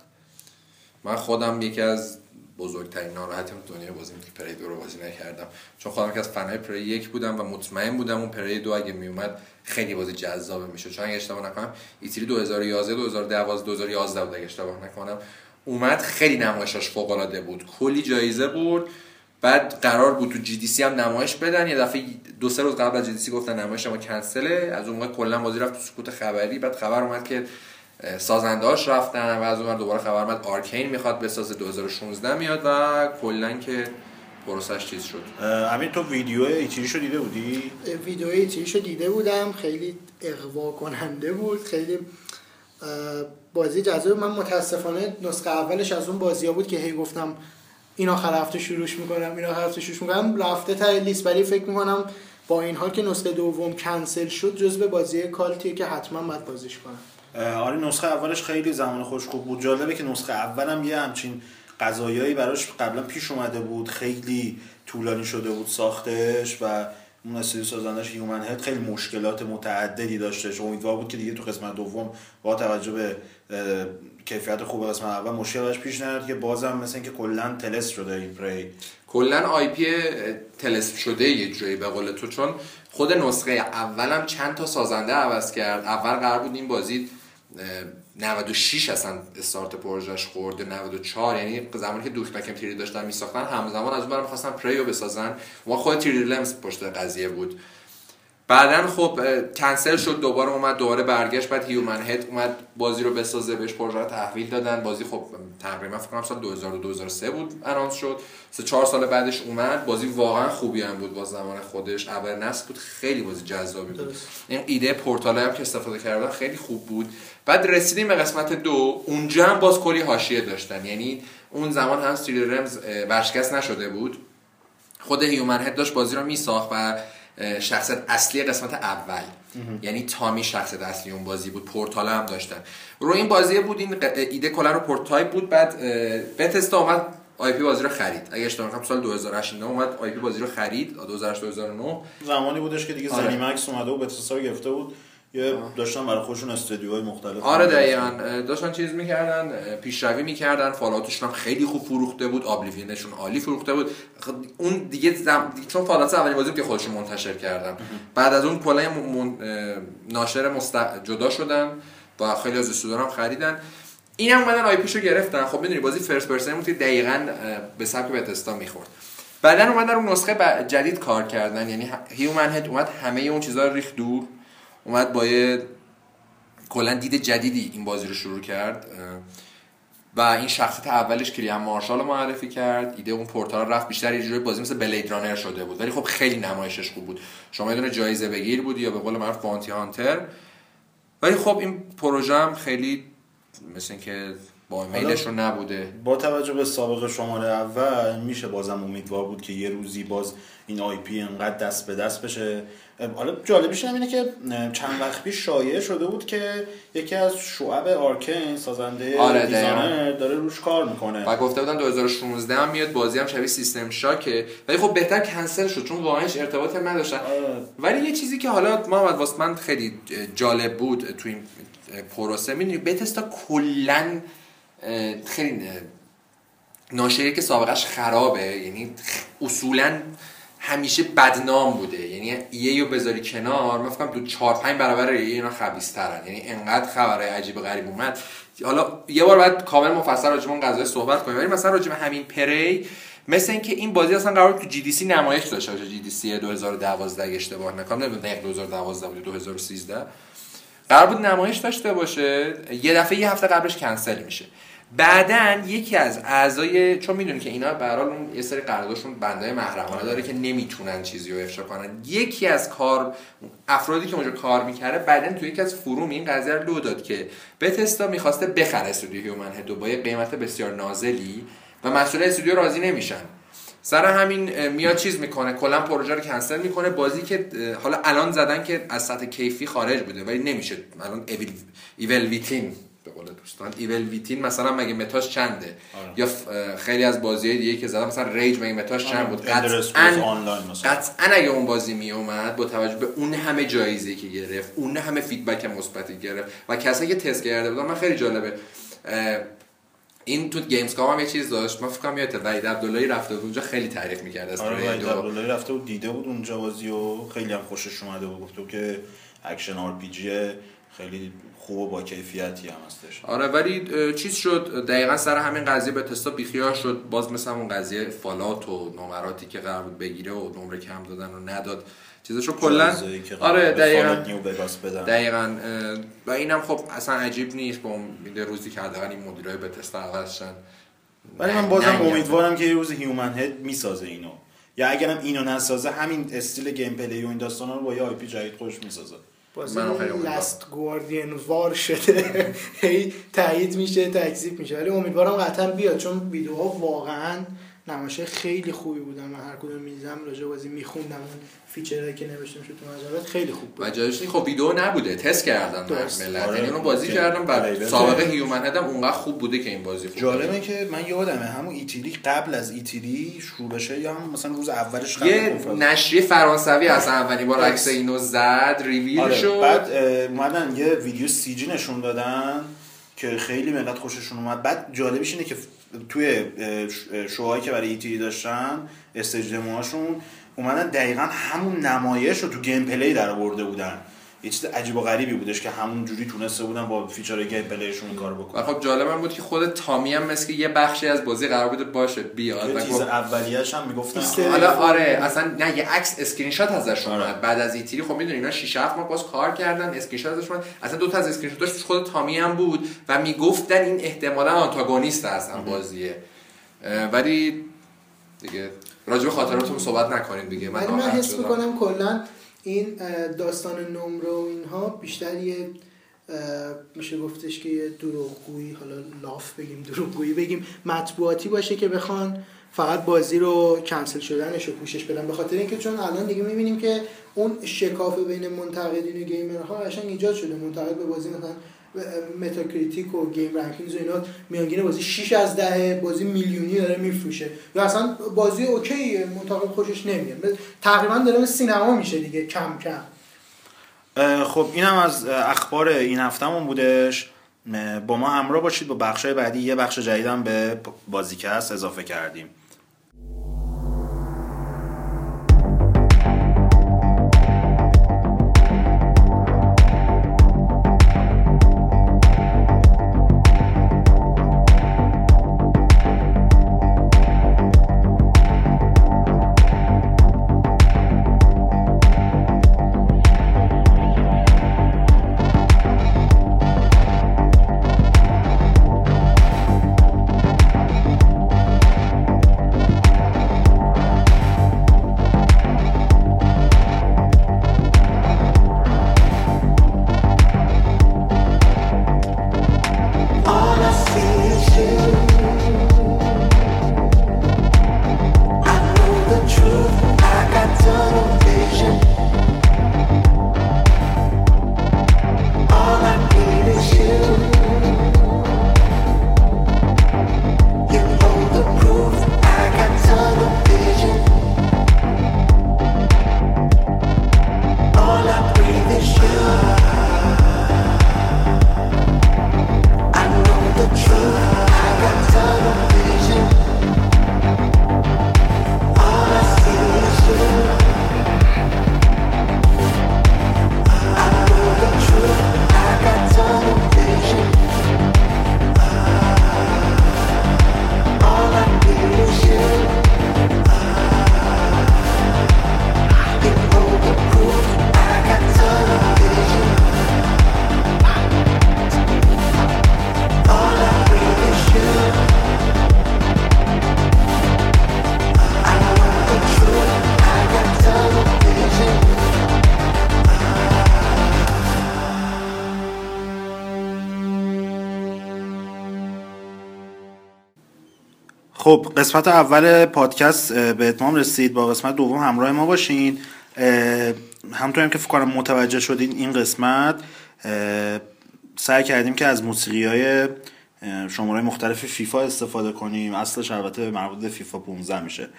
من خودم یکی از بزرگترین ناراحتیم تو دنیای بازی که پری دو رو بازی نکردم. چون خودم که از فنای پری یک بودم و مطمئن بودم اون پری دو اگه میومد خیلی بازی جذابه میشه چون اگه اشتباه نکنم ایتری 2011 2012 2011 بود اگه اشتباه نکنم. اومد خیلی نمایشش فوق العاده بود. کلی جایزه بود بعد قرار بود تو GDC هم نمایش بدن. یه دفعه دو سه روز قبل از GDC گفتن نمایش ما کنسله. از اون موقع کلا بازی رفت تو سکوت خبری. بعد خبر اومد که سازندهاش رفتن و از اون دوباره خبر اومد Arkane می‌خواد بسازه. 2016 میاد و کلا که پروسش چیز شد. همین تو ویدیو E3 رو دیده بودی؟ ویدیوی تریلرشو دیده بودم. خیلی اغوا کننده بود. خیلی بازی جذاب من متاسفانه نسخه اولش از اون بازی ها بود که هی گفتم این آخر هفته شروعش می‌کنم این آخر هفته شروعش می‌کنم. رفته تا لیست ولی فکر می‌کنم با این حال که نسخه دوم کنسل شد جزو بازی کالتیه که حتما باید بازیش کنم. آره نسخه اولش خیلی زمان خوش خوب بود. جالبه که نسخه اولم یه همچین قضایایی براش قبلا پیش اومده بود. خیلی طولانی شده بود ساختش و اون استودیو سازندش هیومن هد خیلی مشکلات متعددی داشتش. امیدوار بود که دیگه تو قسمت دوم با توجه به کیفیت خوب قسمت اول مشکلش پیش نیاد که بازم مثل اینکه کلا تلس شده این پری کلا آی پی تلسپ شده یه جایی به قول تو چون خود نسخه اولم چند تا سازنده عوض کرد. اول قرار بود این بازی اه، 96 اصلا استارت پروژش خورده 94 یعنی زمانی که دوک نکم تیری داشتن میساختن همزمان از اون برم می‌خواستن پریو بسازن. و خود تیری لمس پشت قضیه بود. بعدا خب کنسل شد دوباره اومد دوباره برگشت بعد Human Head اومد بازی رو بسازه بهش پروژه تحویل دادن. بازی خب تقریبا فکر کنم سال 2002 2003 بود announce شد. سه چهار سال بعدش اومد. بازی واقعا خوبی هم بود با زمان خودش. اول نسل بود خیلی بازی جذابی بود. این ایده پورتال هم که استفاده کردن خیلی خوب بود. بعد رسیدیم به قسمت دو. اونجا هم باز کلی حاشیه داشتن. یعنی اون زمان هم 3D Realms ورشکست نشده بود. خود Human Head داشت بازی رو میساخت و شخصیت اصلی قسمت اول. یعنی تامی شخصیت اصلی اون بازی بود. پورتال هم داشتن. رو این بازی بود این ایده کلا رو prototype بود. بعد Bethesda اومد IP بازی رو خرید. اگه اشتباه نکنم سال 2008 اومد IP بازی رو خرید. 2008 2009 زمانی بودش که دیگه آره. ZeniMax اومده و Bethesda گرفته بود. یه داشتن برای خودشون استودیوهای مختلف آره دقیقا. داشتن چیز می‌کردن پیشروی می‌کردن Fallout شون هم خیلی خوب فروخته بود Oblivion شون عالی فروخته بود. اون دیگه زم... چون Fallout اولین بازی که خودشون منتشر کردن. بعد از اون کلا من... ناشر مست... جدا شدن و خیلی از استودیو هم خریدن. این هم اومدن IP شو گرفتن. خب می‌دونی بازی first person بود که دقیقاً به سبک Bethesda می‌خورد. بعدا اومدن رو نسخه جدید کار کردن. یعنی Human Head اومد همه اون چیزا رو ریخت دور. اومد با یه کلا دید جدیدی این بازی رو شروع کرد. و این شخصیت اولش کیلیان مارشال رو معرفی کرد. ایده اون پورتال رفت. بیشتر یه جوری بازی مثل Blade Runner شده بود. ولی خب خیلی نمایشش خوب بود. شما یه جایزه بگیر بود یا به قول معروف bounty hunter ولی خب این پروژه هم خیلی مثل اینکه باب میلشون نبوده. با توجه به سابقه شماره اول میشه بازم امیدوار بود که یه روزی باز این IP انقدر دست به دست بشه. حالا جالبیش اینه که چند وقت پیش شایع شده بود که یکی از شعب Arkane سازنده آره designer داره روش کار می‌کنه. و گفته بودن 2016 هم میاد بازی هم شبیه System Shock ه. ولی خب بهتر کنسل شد چون واقعا هیچ ارتباطی نداشتن. آره. ولی یه چیزی که حالا محمد واسه من خیلی جالب بود تو این پروسه می‌دونی Bethesda کلا خیلی ناشری که سابقش خرابه یعنی اصولا همیشه بدنام بوده. یعنی EA رو بذاری کنار من فکرم دو چهار پنج برابر EA اینا خبیث‌ترن یعنی انقدر خبره عجیب غریب اومد. حالا یه بار بعد کامل مفصل راجع اون قضیه صحبت کنیم. ولی مثلا راجع همین پری مثل اینکه این بازی اصلا قرار تو جی دی سی نمایش داشته باشه. جی دی سی 2012 اگه اشتباه نکنم. نمی‌دونم 2012 بود 2013 قرار بود نمایش داشته باشه. یه دفعه یه هفته قبلش کنسل میشه. بعدا یکی از اعضای چون می‌دونی که اینا به اون یه سری قراردادشون بنده محرمانه داره که نمی‌تونن چیزی رو افشا کنن. یکی از کار افرادی که اونجا کار می‌کرده بعدا تو یکی از forum این قضیه رو لو داد که Bethesda می‌خواسته بخره استودیو Human Head و با یه قیمت بسیار نازلی و مسئول استودیو راضی نمیشن. سر همین میاد چیز می‌کنه کلا پروژه رو کنسل می‌کنه. بازی که حالا الان زدن که از سطح کیفی خارج بوده ولی نمیشه. الان Evil, Evil Within به قول دوستان. Evil Within مثلا مگه متاش چنده؟ آره. یا خیلی از بازی دیگه که زدم مثلا Rage مگه متاش چند آره. بود؟ قطعا قطعا اگه اون بازی می اومد با توجه به اون همه جایزه که گرفت اون همه feedback مثبتی گرفت و کسایی که تست کرده بودن من خیلی جالبه. این تو Gamescom هم یه چیز داشت. من فکر کنم یادت وحید عبداللهی رفته بود اونجا خیلی تعریف می‌کرد از آره وحید عبداللهی رفته بود دیده بود اونجا بازی و خیلی هم خوشش اومده بود. گفته که action RPG خیلی خوب و با کیفیتی هم هستش. آره ولی چیز شد دقیقا سر همین قضیه Bethesda بیخیال شد. باز مثل اون قضیه Fallout و نمراتی که قرار بود بگیره و نمره کم دادن و نداد. چیزشو کلا آره دقیقاً دقیقاً و اینم خب اصلا عجیب نیست با روزی که حداقل این مدیرای Bethesda عوضشن ولی من بازم امیدوارم که یه روز Human Head می‌سازه اینو. یا اگرم اینو نسازه همین style gameplay و این داستانا رو با یه IP جدید خوش می‌سازه. بازی Last Guardian وار شده. *laughs* هی تایید میشه تکذیب میشه. ولی امیدوارم قطعا بیاد چون ویدیوها واقعا نمایشه خیلی خوبی بودن. من هر کدوم میزم راجع بازی میخوندم. اون فیچرهایی که نوشته می‌شد تو مجلات خیلی خوب بود. و جایش خب ویدیو نبوده. تست کردن ملت. آره. یعنی اونو بازی کردم بعد سابقه هیومن هدم اونقدر خوب بوده که این بازی خوب جالبه که من یادمه همون ایتیلی قبل از ایتیلی شروع بشه یا هم مثلا روز اولش قبل یه نشریه فرانسوی اصلا اولین بار عکس اینو زد ریویل آره. شد. بعد اومدن یه ویدیو سی جی نشون دادن که خیلی ملت خوششون اومد. بعد جالبش اینه که توی شوهایی که برای E3 داشتن stage demo هاشون اومدن دقیقا همون نمایش رو تو gameplay در آورده بودن. یه چیز عجیب و غریبی بودش که همون جوری تونسته بودن با feature gameplay شون این کارو و بکنن خب جالبم بود که خود Tommy هم مثل یه بخشی از بازی قرار بوده باشه بیاد یه گفت- اولیه‌اش هم می‌گفتن. حالا آره اصلا نه یه عکس اسکرین شات ازش آره. اومد بعد از E3 خب می‌دونی اینا 6 7 ماه باز کار کردن اسکرین شات ازش اومد. اصلا دو تا از اسکرین شاتاش توش خود Tommy هم بود و می‌گفتن این احتمالا آنتاگونیست هستن بازیه. ولی دیگه راجع به خاطراتون صحبت نکنید دیگه. من من حس. می‌کنم کلا این داستان نمره و اینها بیشتر یه میشه گفتش که یه دروغگویی حالا لاف بگیم دروغگویی بگیم مطبوعاتی باشه که بخوان فقط بازی رو کنسل شدنش رو پوشش بدن. به خاطر اینکه چون الان دیگه می‌بینیم که اون شکاف بین منتقدین و گیمرها قشنگ ایجاد شده. منتقد به بازی مثلا Metacritic و GameRankings و اینا میانگین بازی 6 از 10 بازی میلیونی داره میفروشه. یا اصلا بازی اوکی منتقد خوشش نمیاد. تقریبا داره سینما میشه دیگه کم کم. خب اینم از اخبار این هفتهمون بودش. با ما همراه باشید با بخشای بعدی یه بخش جدیدم به بازیکست اضافه کردیم. خب قسمت اول پادکست به اتمام رسید. با قسمت دوم همراه ما باشین. اه، همونطور هم که فکر کنم متوجه شدین این قسمت سعی کردیم که از موسیقی های شماره مختلف فیفا استفاده کنیم. اصلش البته مربوط به فیفا 15 میشه.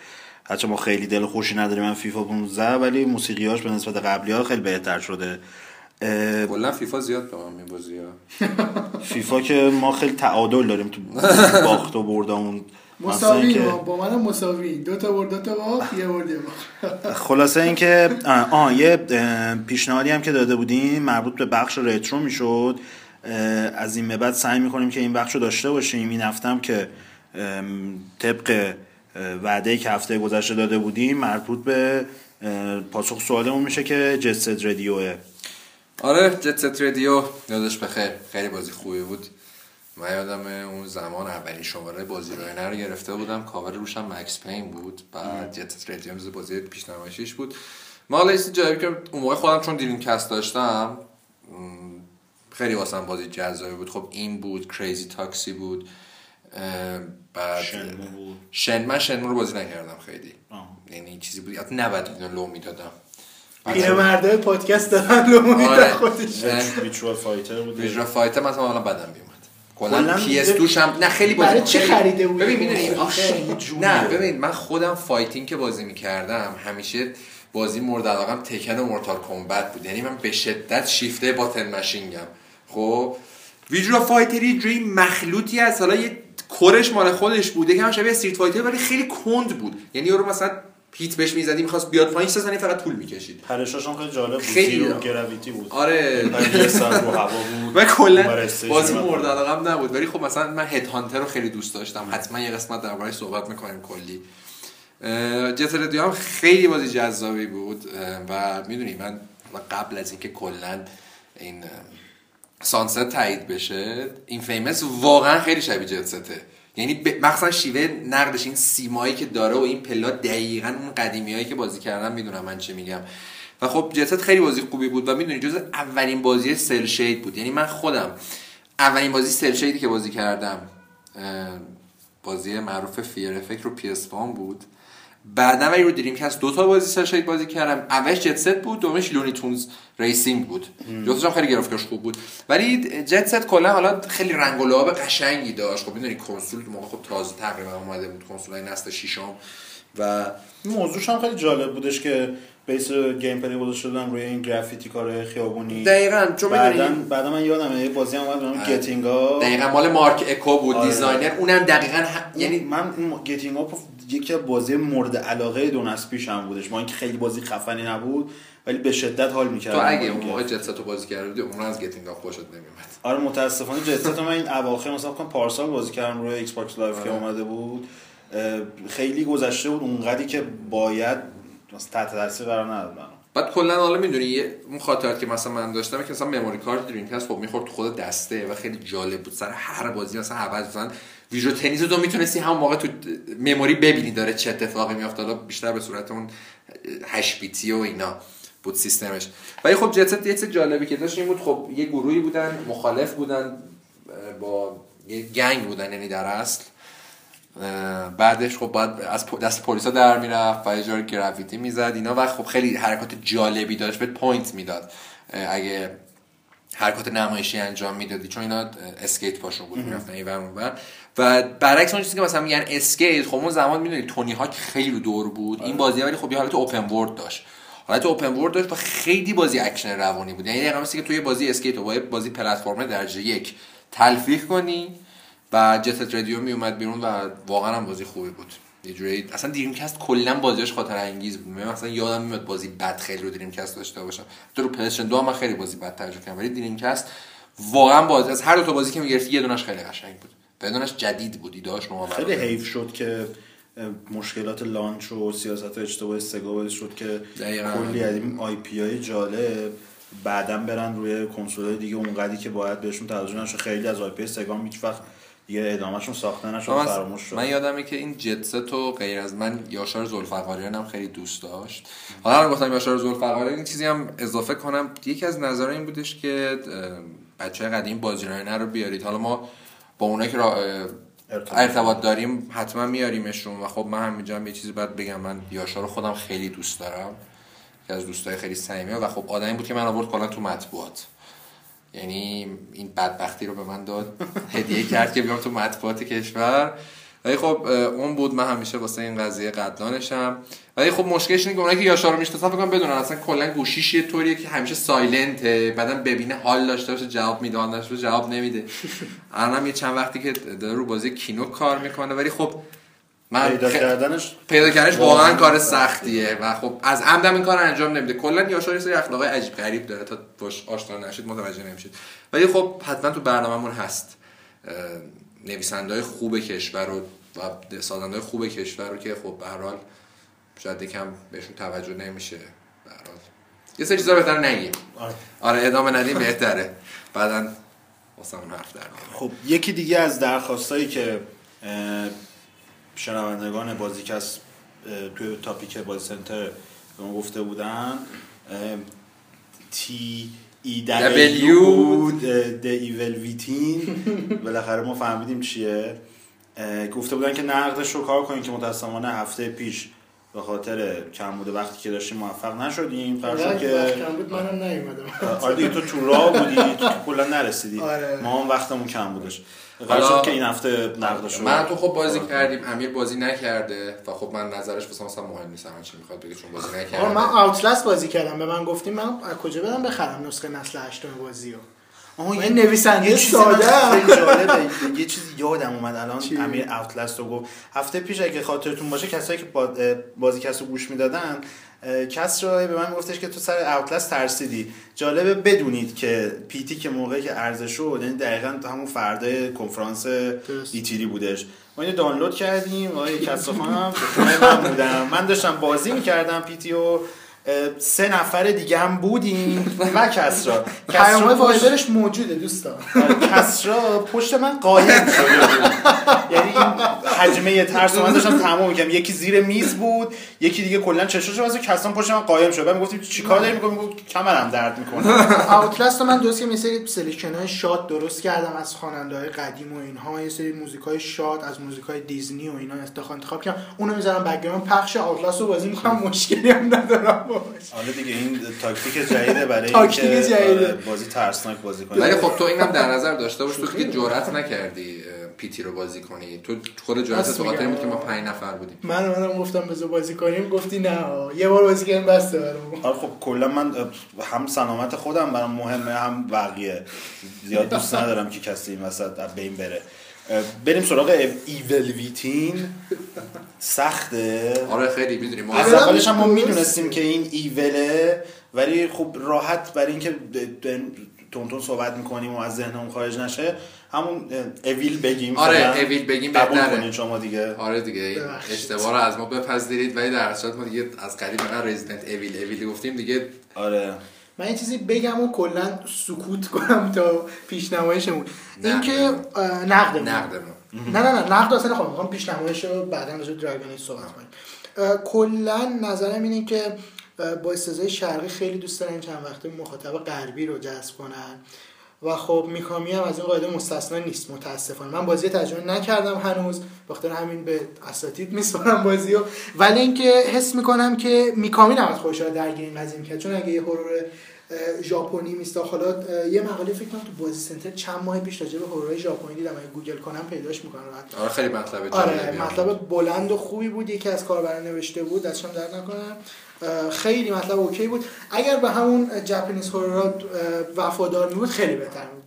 هرچه ما خیلی دل خوشی نداریم من فیفا 15 ولی موسیقیاش به نسبت قبلی ها خیلی بهتر شده. کلا فیفا زیاد به من میبازی فیفا که ما خیلی تعادل داریم تو باخت و بردامون مثلا مساوی با, منم مساوی. دو تا برد دو تا باخت یه برد یه باخت *laughs* خلاصه اینکه آه آه، یه پیشنهادی هم که داده بودیم مربوط به بخش رترو می‌شد. از این به بعد سعی می‌کنیم که این بخش رو داشته باشیم. این هفتم که طبق وعده که هفته گذشته داده بودیم مربوط به پاسخ سوالمون میشه که جست رادیوه آره Jet Set Radio یادش بخیر. خیلی بازی خوبی بود. من یادم اون زمان اولین شماره بازی رو رو گرفته بودم. کاور روش هم Max Payne بود. بعد Radio مثل بازی پیشنمایشیش بود. ما حالا یه چیز جالبی که اون موقع خودم چون Dreamcast داشتم خیلی واسم بازی جذابی بود. خب این بود Crazy Taxi بود. بعد Shenmue بود. Shen من Shenmue رو بازی نکردم خیلی. یعنی چیزی بود. حتی نباید اینو لو می‌دادم. پیرمرده پادکست دارن لو میدن. خودش ویچوال فایتر بود ویژوال فایتر مثلا حالا بدم کلاً اس دوش هم نه خیلی بازی برای خیلی- خریده بودی؟ ببین می‌دونی جوریه. نه ببین من خودم فایتینگ که بازی می‌کردم همیشه بازی مورد علاقم تکن و مورتال کمبت بود. یعنی من به شدت شیفته باتن ماشینگم. خب ویژوال فایتر یه جوری مخلوطی از حالا یه کرش مال خودش بوده که هم شبیه استریت فایتر ولی خیلی کند بود. یعنی یارو مثلا هیت بهش می‌زدی می‌خواست بیاد پایین سه فقط طول می‌کشید. پرشاش هم خیلی جالب بود خیلی. گراویتی بود. آره. ساعت رو هوا بود *laughs* و کلا بازی. مورد علاقم نبود. ولی خب مثلا من هد هانتر رو خیلی دوست داشتم. حتما یه قسمت دربارهش صحبت می‌کنیم کلی. جت رادیو هم خیلی بازی جذابی بود. و می‌دونی من قبل از اینکه کلا این سانست تایید بشه این فیمس واقعا خیلی شبیه جت سته یعنی ب- مخصوصا شیوه نقدش این سیمایی که داره و این پلا دقیقا اون قدیمی هایی که بازی کردم می‌دونم من چه میگم. و خب Jet Set خیلی بازی خوبی بود و می‌دونی جز اولین بازی cel-shade بود. یعنی من خودم اولین بازی cel-shade ی که بازی کردم بازی معروف Fear Effect رو PS بود. بعدا ولی رو Dreamcast دو تا بازی cel-shade بازی کردم اولش Jet Set بود دومش Looney Tunes Racing بود. جفتش هم خیلی گرافیکش خوب بود. ولی Jet Set کلا حالا خیلی رنگ و لعاب قشنگی داشت. خب می‌دونی کنسول موقع خب تازه تقریبا اومده بود کنسول های نسل ششم. و موضوعش هم خیلی جالب بودش که base gameplay گذاشته شدن روی این گرافیتی کار خیابونی. دقیقا چون بعدا بعدا من یادمه یه بازی هم اومد آره. Getting Up. دقیقا مال Marc Ecko بود آره. designer. اونم دقیقا ه- یعنی من این Getting Up یکی از بازی مورد علاقه دو نسل پیش هم بودش. ما اینکه خیلی بازی خفنی نبود ولی به شدت حال می‌کرد تو اگه اون موقع Jet Set رو بازی کرده بودی عمراً از Getting Up خوشت نمیومد آره متاسفانه رو من این اواخر مثلا کنم پارسال بازی کردم روی Xbox Live که آره. اومده بود. خیلی گذشته بود اونقدری که باید مثلا تحت تاثیر قرار نداد. بعد کلا حالا می‌دونی اون خاطرات که مثلا من داشتم که مثلا memory card Dreamcast خب می‌خورد تو خود دسته و خیلی جالب بود. سر هر بازی مثلا عوض مثلا Virtua Tennis تو می‌تونستی همون موقع تو memory ببینی داره چه اتفاقی میافته حالا بیشتر به صورت اون 8 بیتی و اینا بود سیستمش. ولی خب جت یه جالبی که داشت این بود خب یه گروهی بودن مخالف بودن با یه gang بودن یعنی در اصل. بعدش خب باید از دست پلیسا در می‌رفت و یه گرافیتی می‌زد اینا. و خب خیلی حرکات جالبی داشت بهت point می‌داد. اگه حرکات نمایشی انجام می‌دادی چون اینا اسکیت پاشون بود می‌رفتن این ور. و برعکس اون چیزی که مثلا میگن اسکیت خب اون زمان می‌دونی تونی هاک خیلی دور بود. این بازی ولی خب یه حالت open world داشت. حالت open world داشت و خیلی بازی اکشن روانی بود. یعنی دقیقاً که توی یه بازی اسکیت و بازی پلتفرم درجه یک تلفیق کنی و جت رادیو می اومد بیرون و واقعا هم بازی خوبی بود. یه جوری اصلا دریم کست کلا بازیش خاطر انگیز بود. من مثلا یادم میاد بازی بد خیلی رو دریم کست داشته باشم. تو رو 2 هم من خیلی بازی بد ترجمه کردم. ولی دریم کست واقعا بازی از هر دو تا بازی که می‌گرفتی یه دونش خیلی قشنگ بود. و یه دونش جدید بود ایدهاش نوآور خیلی. حیف شد که مشکلات launch و سیاست اشتباه سگا باعث شد که. کلی از این IP های جالب بعدا برن روی کنسول دیگه اونقدری که باید بهشون توجه نشه. خیلی از IP سگا هیچ وقت دیگه ادامهشون ساخته نشد فراموش شد من یادمه که این جتست و غیر از من یاشار زلفقاریان هم خیلی دوست داشت. حالا من گفتم یاشار زلفقاریان این چیزی هم اضافه کنم. یکی از نظرها این بودش که بچه قدیم بازیرانه رو بیارید. حالا ما با اونایی که را ارتباط. ارتباط داریم. حتما میاریمشون و خب من همینجا هم یه چیزی باید بگم. من یاشار رو خودم خیلی دوست دارم که از دوستای خیلی صمیمی و خب آدمی بود که من آورد کلا تو مطبوعات. یعنی این بدبختی رو به من داد. *laughs* هدیه کرد که بیام تو مطبوعات کشور. ولی خب اون بود من همیشه واسه این قضیه قدردانشم. ولی خب مشکلش اینه که اونایی که یاشار رو می‌شناسن فکر کنم بدونن اصلا کلا گوشیش یه طوریه که همیشه سایلنته. بعدا ببینه حال داشته باشه جواب میده حال داشته جواب نمیده. *laughs* الانم یه چند وقتی که داره رو بازی کینو کار می‌کنه ولی خب من پیدا خ- کردنش پیدا کردنش واقعا کار سختیه. و خب از عمدم این کار انجام نمیده. کلا یاشار یه سری اخلاقای عجیب غریب داره تا باش آشنا نشید متوجه نمیشید. ولی خب حتما تو برنامه‌مون هست. نویسنده های خوب کشور رو و سازنده های خوب کشور رو که خب به هر حال شاید یکم بهشون توجه نمیشه به هر حال یه سری چیزا بهتر نگیم آره. آره ادامه ندیم بهتره بعدا واسه اون حرف در. خب یکی دیگه از درخواستایی که شنوندگان بازیکس توی تاپیک بازی سنتر به ما گفته بودن تی ای W بود د ایول ویتین بالاخره ما فهمیدیم چیه. گفته بودن که نقدش رو کار کنیم که متاسفانه هفته پیش به خاطر کم بوده وقتی که داشتیم موفق نشدیم قرار شد وقت که کم بود منم نیومدم. آره دیگه تو تو راه بودی تو کلا نرسیدی. آره. ما هم وقتمون کم بودش حالا- شد که این هفته نقدش من تو خب بازی کردیم امیر بازی نکرده و خب من نظرش واسه مثلا مهم نیست من چی می‌خواد بگه چون بازی نکرده. من آوتلست بازی کردم. به من گفتیم من از کجا بدم بخرم نسخه نسل هشتم بازی رو آها نویسنده یه چیزی ساده یه چیزی یادم اومد الان چی؟ امیر اوتلست رو گفت. هفته پیش اگه خاطرتون باشه کسایی که بازی کس رو گوش می‌دادن کس رو به من گفتش که تو سر اوتلست ترسیدی. جالبه بدونید که پیتی که موقعی که عرضه شد یعنی دقیقا همون فرده کنفرانس ایتیری بودش. ما اینو دانلود کردیم آقای خانم خونه من بودم. من داشتم بازی می‌کردم پیتی و سه نفر دیگه هم بودیم. و کسرا. کسرا وایبرش موجوده دوستان. کسرا پشت من قایم شده بود یعنی این حجمه ترس من داشتم تمام می‌کنم یکی زیر میز بود یکی دیگه کلا چشاشو بسته کسرا پشت من قایم شد. بعد می‌گفتیم چیکار داری؟ می‌کنی می‌گفت کمرم درد می‌کنه. اوتلست *laughs* رو من درست که یه سری selection های شاد درست کردم. از خواننده های قدیم و اینها یه سری موزیک های شاد از موزیک های دیزنی و اینا انتخاب انتخاب کردم. اونو می‌ذارم background پخش اوتلست رو بازی می‌کنم. مشکلی هم ندارم. باهاش حالا دیگه این تاکتیک جدیده برای تاکتیک اینکه، جدیده. آره، بازی ترسناک بازی کنی. ولی خب تو اینم در نظر داشته باش. تو که جرأت نکردی پیتی رو بازی کنی. تو خود جرأت تو خاطر بود که ما میگم. پنج نفر بودیم. من منم گفتم بذار بازی کنیم گفتی نه. یه بار بازی کردیم بسته برام آره خب کلا من هم سلامت خودم برام مهمه هم بقیه. زیاد دوست ندارم که کسی این وسط از بین بره. بریم سراغ ایول ویتین سخته. آره خیلی می‌دونی ما از اولش هم ما. می‌دونستیم که این ایوله ولی خب راحت برای اینکه تونتون صحبت می‌کنیم و از ذهنمون خارج نشه همون اویل بگیم. آره،. اویل بگیم بهتره. شما دیگه. آره دیگه. اشتباه رو از ما بپذیرید ولی در صورت ما دیگه از قدیم فقط رزیدنت اویل اویل گفتیم دیگه. آره. من یه چیزی بگم و کلا سکوت کنم تا پیشنمایشمون. این نقد. نقدمون. نقدمون. نه نه نه نقد اصلا نخوام. می‌خوام پیشنمایش رو بعدا راجع به دراگون صحبت کنیم. کلا نظرم اینه که با استزای شرقی خیلی دوست دارن چند وقته مخاطب غربی رو جذب کنن. و خب میکامی هم از این قاعده مستثنا نیست متاسفانه. من بازی ترجمه نکردم هنوز بخاطر همین به اساتید میسپارم بازی رو. ولی اینکه حس می‌کنم که میکامی نباید خودش رو درگیر این قضیه می‌کرد. چون اگه یه هورور ژاپنی میستا حالا یه مقاله فکر کنم تو بازی سنتر چند ماه پیش راجع به هورورهای ژاپنی دیدم. اگه گوگل کنم پیداش می‌کنم. راحت آره خیلی مطلب آره. مطلب بلند و خوبی بود. یکی از کاربران نوشته بود. دستشم درد نکنه خیلی مطلب okay بود. اگر به همون Japanese horror ها وفادار می بود خیلی بهتر بود.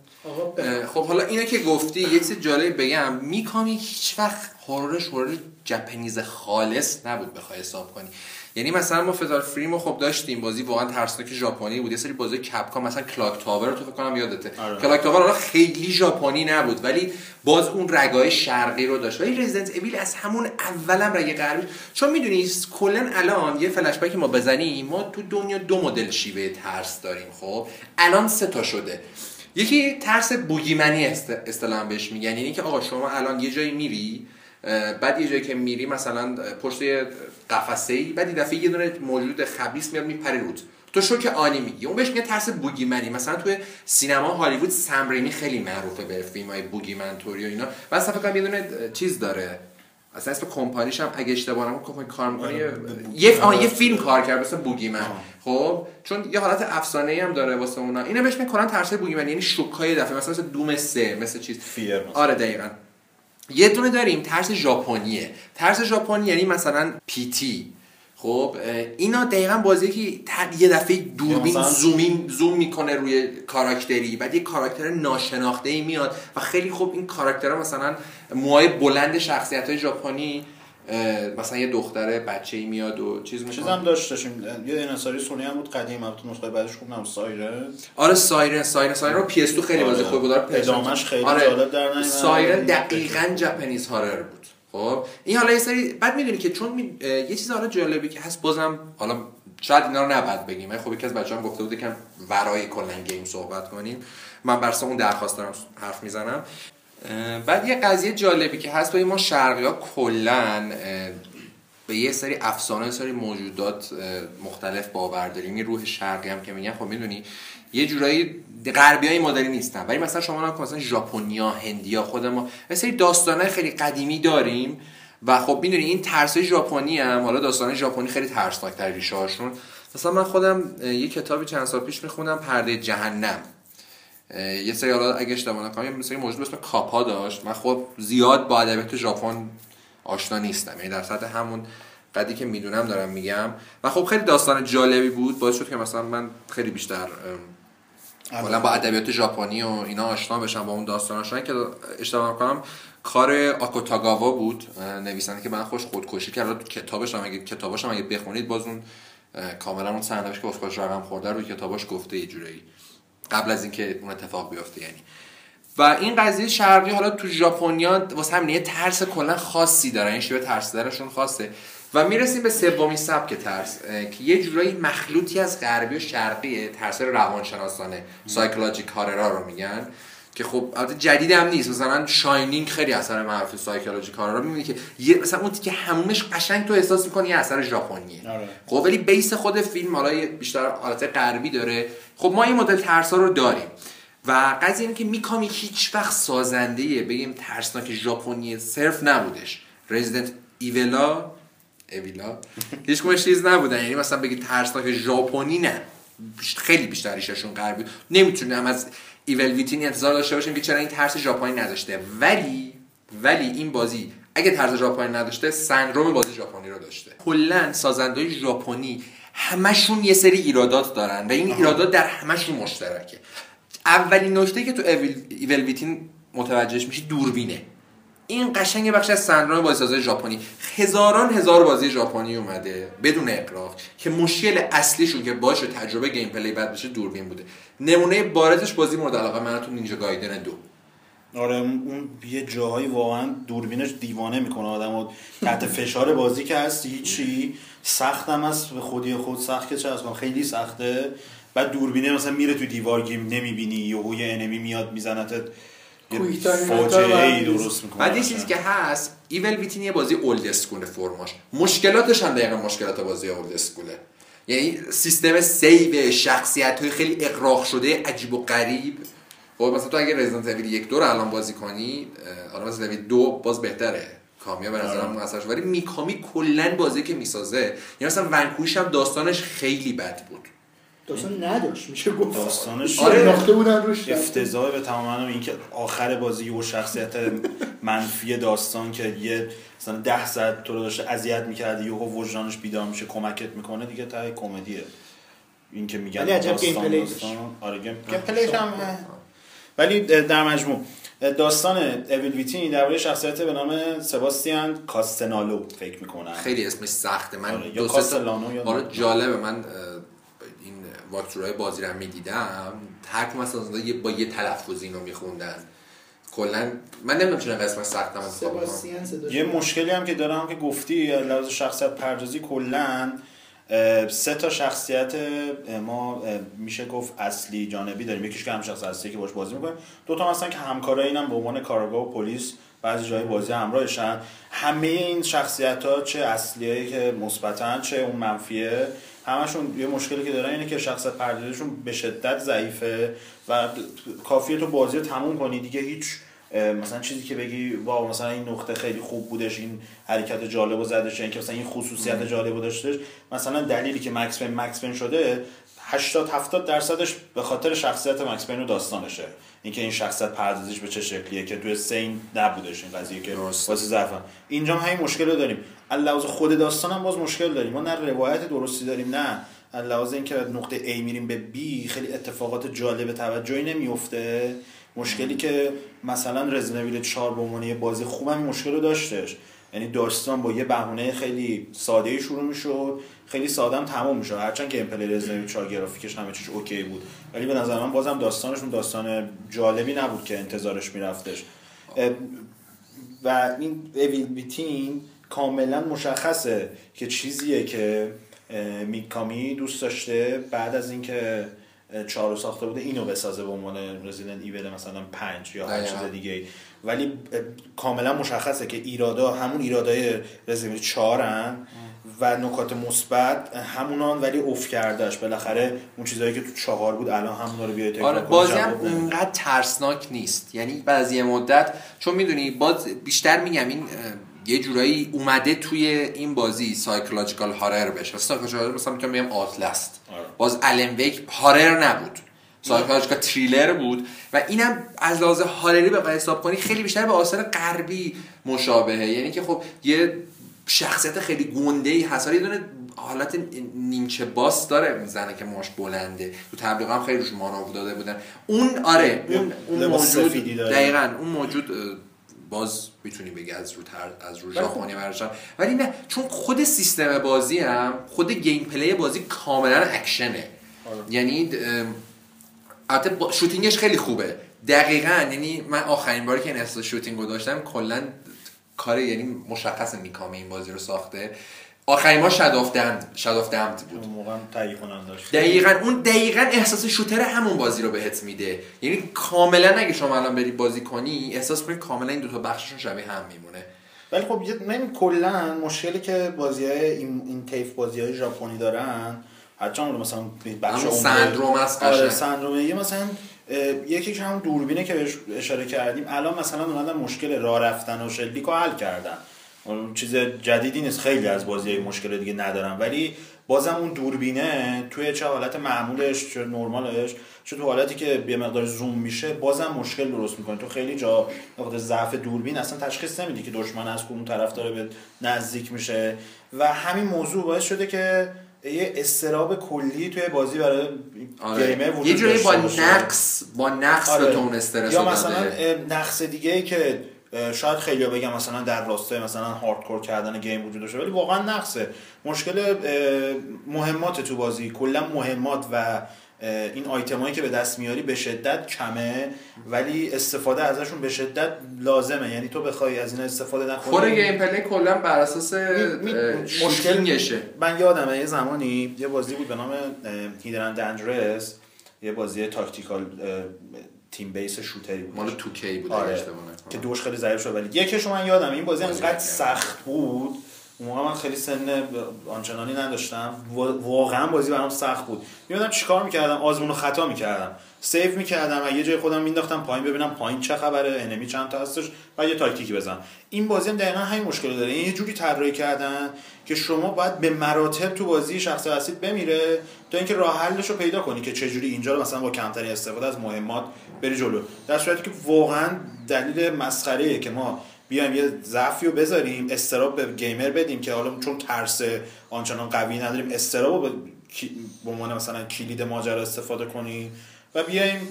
خب حالا اینا که گفتی یه چیز جالب بگم. میکامی هیچ وقت horror ش horror Japanese خالص نبود بخوای حساب کنی. یعنی مثلا ما فتال فریم رو خب داشتیم. بازی واقعا ترسناک ژاپنی بود یه سری بازی کپکام مثلا کلاک تاور رو تو فکر کنم یادته. آره. کلاک تاور خیلی ژاپنی نبود ولی باز اون رگای شرقی رو داشت. ولی رزیدنت اویل از همون اولم رگ غربی. چون می‌دونی کلا الان یه فلش بک ما بزنیم ما تو دنیا دو مدل شیوه ترس داریم خب؟ الان سه تا شده. یکی ترس بوگیمنی است اصطلاحا بهش میگن. یعنی که آقا شما الان یه جایی میری بعد یه جایی که میری مثلا پشت قفسه ای بعد یه دفعه یه دونه موجود خبیث میاد میپره رود. تو شوک آنی میگی. اون بهش میگن ترس بوگیمنی. مثلا توی سینما هالیوود سم ریمی خیلی معروفه به فیلم های بوگیمن توری و اینا. و اصلا فکر کنم یه دونه چیز داره. اصلا اسم کمپانیش هم اگه اشتباه نکنم کمپانی کار می‌کنه. یه یه آه، یه فیلم کار کرد مثل بوگیمن. خب؟ چون یه حالت افسانه ای هم داره واسه اونا. اینا بهش می‌کنن ترس بوگیمن یعنی شوکای دفعه. مثلا مثل دوم سه مثل چیز. فیر مثلا. آره دقیقا. یه دونه داریم ترس ژاپنیه. ترس ژاپنی یعنی مثلا پیتی. خب اینا دقیقا بازی که یه دفعه دوربین zoom in زوم می‌کنه روی کاراکتری. بعد یه کاراکتر ناشناخته ای میاد. و خیلی خوب این کاراکترها مثلا موهای بلند شخصیت های ژاپنی مثلا یه دختره بچه ای میاد و چیز می‌کنه. هم داشتشیم یه انحصاری سونی هم بود قدیم البته نسخه بعدش خوب نبود سایرن. آره سایرن سایرن سایرن رو پی اس 2 خیلی بازی آره. خوبی بود آره، ادامهش خیلی آره. جالب در. سایرن دقیقا Japanese horror بود. خب این حالا یه سری بعد می‌دونی که چون می... یه چیز حالا جالبی که هست بازم حالا شاید اینا رو نباید بگیم خب یکی از بچه‌ها گفته بود که ورای کلا گیم صحبت کنیم. من بر اساس اون درخواست دارم حرف می‌زنم. بعد یه قضیه جالبی که هست ما شرقی ها کلا به یه سری افسانه سری موجودات مختلف باور داریم. این روح شرقی هم که میگن خب می‌دونی یه جورایی غربی های مدرنی نیستن. ولی مثلا شما کن، مثلا ژاپنیا هندیا خود ما یه سری داستانه خیلی قدیمی داریم. و خب می‌دونی این ترس ژاپنی هم حالا داستان ژاپنی خیلی ترسناک‌تر ریشه هاشون. مثلا من خودم یه کتابی چند سال پیش میخوندم پرده جهنم. یه سری حالا اگه اشتباه نکنم یه مثلا موجود به اسم کاپا داشت. من خب زیاد با ادبیات ژاپن آشنا نیستم. یعنی در سطح همون قدی که می‌دونم دارم میگم. و خب خیلی داستان جالبی بود. باعث شد که مثلا من خیلی بیشتر کلا با ادبیات ژاپنی و اینا آشنا بشن با اون داستان آشنا که اشتباه کنم کار آکوتاگاوا بود نویسنده که من خوش خودکشی کرد. کتابش هم اگه کتابش هم اگه بخونید باز اون کاملا اون سرنوشت که خودش رقم خورده رو کتاباش گفته یه جورایی. قبل از اینکه اون اتفاق بیفته یعنی. و این قضیه شرقی حالا تو ژاپنیا واسه همین یه ترس کلا خاصی دارن این شیوه ترس دارشون خاصه. و می‌رسیم به سومین سبک ترس که یه جورایی مخلوطی از غربی و شرقیه ترس روانشناسانه سایکولوژیک هاررا رو میگن. که خب البته جدید هم نیست. مثلا شاینینگ خیلی اثر معروف سایکولوژیک هاررا می‌بینی که یه مثلا اون که همومش قشنگ تو احساس می‌کنی یه اثر ژاپنیه. آره. خب ولی بیس خود فیلم حالا بیشتر حالت غربی داره. خب ما این مدل ترس ها رو داریم. و قضیه اینه که میکامی هیچ وقت سازنده بگیم ترسناک ژاپنی صرف نبودش. رزیدنت ایولا اویلا هیچ چیز نبودن. یعنی مثلا بگی ترسناک ژاپنی نه. خیلی بیشتر ریششون غربی نمی‌تونیم از ایول ویتین انتظار داشته باشیم که چرا این ترس ژاپنی نداشته ولی ولی این بازی اگه ترس ژاپنی نداشته سندروم بازی ژاپنی رو داشته. کلا سازنده ژاپنی همشون یه سری ایرادات دارن و این ایرادات در همشون مشترکه. اولین نکته که تو ایول ایول ویتین متوجهش میشی دوربینه. این قشنگ بخش از سندروم بازیسازی ژاپنی. هزاران هزار بازی ژاپنی اومده بدون اغراق که مشکل اصلیشون که باشه تجربه gameplay بد بشه دوربین بوده. نمونه بارزش بازی مورد علاقه من نینجا گایدن دو. آره اون یه جاهایی واقعا دوربینش دیوانه می‌کنه آدم و تحت فشار بازی که هستی هیچی. سختم است به خودی خود سخت که چه خیلی سخته. بعد دوربینه مثلا میره تو دیوار game نمی‌بینی یهو یه enemy میاد میزنتت. فاجعه ای درست می‌کنه. بعد یه چیزی که هست ایول ویتین یه بازی old school فرماش. مشکلاتش هم دقیقا مشکلات بازی old school ه یعنی سیستم سیو شخصیت های خیلی اقراق شده عجیب و غریب. خب مثلا تو اگه رزیدنت اویل یک دو رو الان بازی کنی حالا مثلا اویل دو باز بهتره. کامیا به نظرم اثرش. ولی میکامی کلا بازی که می‌سازه. یعنی مثلا ونکوش هم داستانش خیلی بد بود. داستان نداشت میشه گفت. داستانش آره ناخته بودن روش. افتضاح به تمام معنی این که آخر بازی و شخصیت منفی داستان که یه مثلا ده ساعت تو رو داشته اذیت می‌کرده یهو وجدانش بیدار میشه کمکت می‌کنه دیگه تا کمدیه. این که میگن ولی عجب game داستان play داستان آره gameplay ش هم ولی در مجموع داستان اویل ویتین درباره شخصیت به نام سباستیان کاستنالو فکر می‌کنم. خیلی اسمش سخته. من آره، یا دو سه تا- کاستلانو یا آره. جالبه. من walkthrough های بازی رو هم می‌دیدم. هر مثلا یه با یه تلفظی اینو میخوندن. کلا من نمی‌دونم چرا قسمت سختم یه مشکلی هم که دارم که گفتی لحاظ شخصیت پردازی کلا سه تا شخصیت ما میشه گفت اصلی جانبی داریم. یکیش که هم شخص اصلی که باش بازی می‌کنیم دو تا مثلا که همکارای اینم به عنوان کارگاه و پلیس بعضی جای بازی همراهشن. همه این شخصیت ها چه اصلیایی که مثبتن چه اون منفیه. همشون یه مشکلی که دارن اینه که شخصیت پردازیشون به شدت ضعیفه و کافیه تو بازی رو تموم کنی. دیگه هیچ مثلا چیزی که بگی واو مثلا این نقطه خیلی خوب بودش این حرکت جالب و زدش اینکه مثلا این خصوصیت جالب داشتش. مثلا دلیلی که مکس پین مکس پین شده 80 70 درصدش به خاطر شخصیت مکس پین و داستانشه. اینکه این شخصیت پردازیش به چه شکلیه که توی سین نبودش این قضیه که. واسه ضعفن اینجا هم همین مشکل رو داریم. لحاظ خود داستان هم باز مشکل داریم. ما نه روایت درستی داریم نه. لحاظ اینکه از نقطه A میریم به B خیلی اتفاقات جالب توجهی نمیفته. مشکلی که مثلا رزیدنت 4 به عنوان بازی خوب هم این مشکل رو داشتش. یعنی داستان با یه بهونه خیلی ساده شروع می‌شد. خیلی ساده هم تموم می‌شد هرچند که امپلی رزیدنت 4 گرافیکش همه چیز اوکی بود. ولی به نظر من بازم داستانشون داستان جالبی نبود که انتظارش میرفتش. و این اویل بیتین کاملا مشخصه که چیزیه که میکامی دوست داشته بعد از اینکه اه، چهار رو ساخته بوده اینو بسازه به عنوان رزیدنت ایول مثلا پنج یا هر. چیز دیگه ولی کاملا مشخصه که ایرادا همون ایرادای رزیدنت چهارن و نکات مثبت همونان ولی اوف کردهش بالاخره اون چیزایی که تو چهار بود الان همونا رو بیای تکرار آره بازی هم. اونقدر ترسناک نیست. یعنی بعد از یه مدت چون می‌دونی باز بیشتر میگم این یه جورایی اومده توی این بازی psychological horror بشه. psychological horror مثلا می‌تونم بگم آتلست آره. باز الن ویک horror نبود. psychological thriller بود. و اینم از لحاظ horror ی به حساب کنی خیلی بیشتر به آثار غربی مشابهه. یعنی که خب یه شخصیت خیلی گنده ای هست یه دونه حالت نیمچه boss داره می‌زنه که موهاش بلنده. تو تبلیغ هم خیلی روش مانور داده بودن. اون آره اون, اون موجود. دقیقا اون موجود باز می‌تونی بگی از رو تر از رو ژاپنی version ولی نه چون خود سیستم بازی هم خود gameplay بازی کاملا اکشنه یعنی اه، البته با- shooting ش خیلی خوبه. دقیقا یعنی من آخرین باری که این احساس shooting رو داشتم کلا کار یعنی مشخص میکامی این بازی رو ساخته. آخرین بود. اون موقع هم کننده داشت. دقیقا اون دقیقا احساس شوتر همون بازی رو بهت میده. یعنی کاملا اگه شما الان بری بازی کنی احساس کنی کاملا این دوتا بخششون شبیه هم میمونه. ولی خب یه- من کلا مشکلی که بازی های این, این تیف بازی های ژاپنی دارن اون مثلا بخش سندروم است آره یه مثلا اه، یکی که همون دوربینه که اشاره کردیم. الان مثلا اومدن مشکل راه رفتن و شلیک حل کردن. اون چیز جدیدی نیست. خیلی از بازی مشکل دیگه ندارن. ولی بازم اون دوربینه توی چه حالت معمولش چه نرمالش چه تو حالتی که یه مقدار زوم میشه بازم مشکل درست می‌کنه. تو خیلی جا نقطه ضعف دوربین اصلا تشخیص نمیدی که دشمن از کدوم طرف داره به نزدیک میشه. و همین موضوع باعث شده که یه استراب کلی توی بازی برای گیمر وجود یه جوری با. نقص با نقص به تو اون استرس یا مثلا نقص دیگه ای که شاید خیلی بگم مثلا در راستای مثلا هاردکور کردن گیم وجود داشته ولی واقعا نقصه. مشکل مهمات تو بازی. کلا مهمات و این آیتمایی که به دست میاری به شدت کمه ولی استفاده ازشون به شدت لازمه. یعنی تو بخوای از این استفاده نکنی. خود gameplay کلا بر اساس می- می- اه، shooting شه. من یادمه یه زمانی یه بازی بود به نام Hidden Dangerous یه بازی tactical team based shooter ی بود. مال 2K بود؟ آره. که دوش خیلی ضعیف شد. ولی یکیشو من یادم این بازی انقدر. سخت بود. موقع من خیلی سن آنچنانی نداشتم. وا- واقعا بازی برام سخت بود. می‌اومدم چیکار می‌کردم؟ آزمون و خطا می‌کردم. save می‌کردم و یه جای خودم مینداختم پایین ببینم پایین چه خبره enemy چند تا هستش و یه تاکتیکی بزنم. این بازی هم دقیقا همین مشکل رو داره. یعنی یه جوری طراحی کردن که شما باید به مراتب تو بازی شخص اصلیت بمیره تا اینکه راه حلش رو پیدا کنی که چجوری اینجا رو مثلا با کمترین استفاده از مهمات بری جلو. در صورتی که واقعا دلیل مسخره که ما بیایم یه ضعفی رو بذاریم استراب به گیمر بدیم که حالا چون ترس آنچنان قوی نداریم استراب رو به عنوان مثلا کلید ماجرا استفاده کنیم و بیایم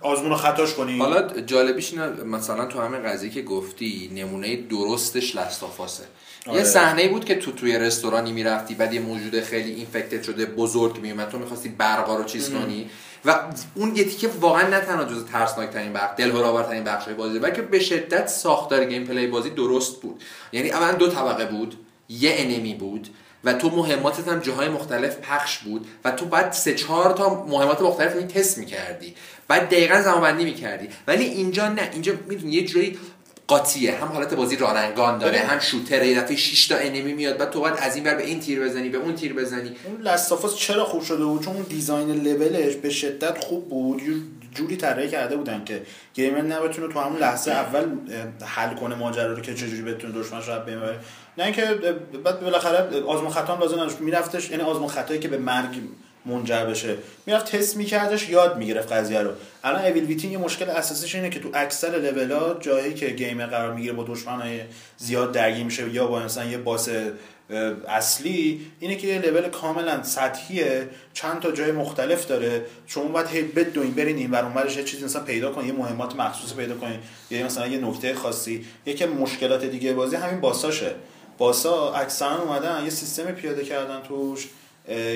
آزمون رو خطاش کنیم. حالا جالبیش اینه مثلا تو همین قضیه که گفتی نمونه درستش لستافاسه آره. یه صحنه بود که تو توی رستورانی می‌رفتی بعد یه موجود خیلی اینفکتد شده بزرگ میومد تو می‌خواستی برقا رو چیز کنی. و اون یه تیکه واقعا نه تنها جز ترسناک ترین بخش دلهره‌آور ترین بخش های بازی بلکه به شدت ساختار gameplay بازی درست بود. یعنی اولا دو طبقه بود یه enemy بود و تو مهماتت هم جاهای مختلف پخش بود و تو بعد سه چهار تا مهمات مختلف رو تست می‌کردی. بعد دقیقا زمانبندی می‌کردی. ولی اینجا نه. اینجا می‌دونی یه جوری قاطیه. هم حالت بازی run and gun داره هم shooter ه. یه دفعه 6 تا enemy میاد بعد تو باید از این ور به این تیر بزنی به اون تیر بزنی. اون لستافاس چرا خوب شده بود؟ چون اون دیزاین لولش به شدت خوب بود. جوری طراحی کرده بودن که گیمر نبتونه تو همون لحظه اول حل کنه ماجرا رو که چجوری بتونه دشمنش رو بمیره نه اینکه بعد بالاخره آزمون خطا هم لازم نداشت میرفتش یعنی آزمون خطایی که به مرگ منجر بشه. می‌رفت تست میکردش یاد می‌گرفت قضیه رو. الان اویل ویتین یه مشکل اساسیش اینه که تو اکثر لولا جایی که گیمر قرار می‌گیره با دشمنای زیاد درگیر میشه یا با مثلا یه باس اصلی اینه که یه لول کاملا سطحیه چند تا جای مختلف داره. شما باید هی بدوین برین این ور اونورش یه چیزی مثلا پیدا کنین یه مهمات مخصوص پیدا کنین یا مثلا یه نکته خاصی. یکی مشکلات دیگه بازی همین باساشه. باسا اکثرا اومدن یه سیستم پیاده کردن توش.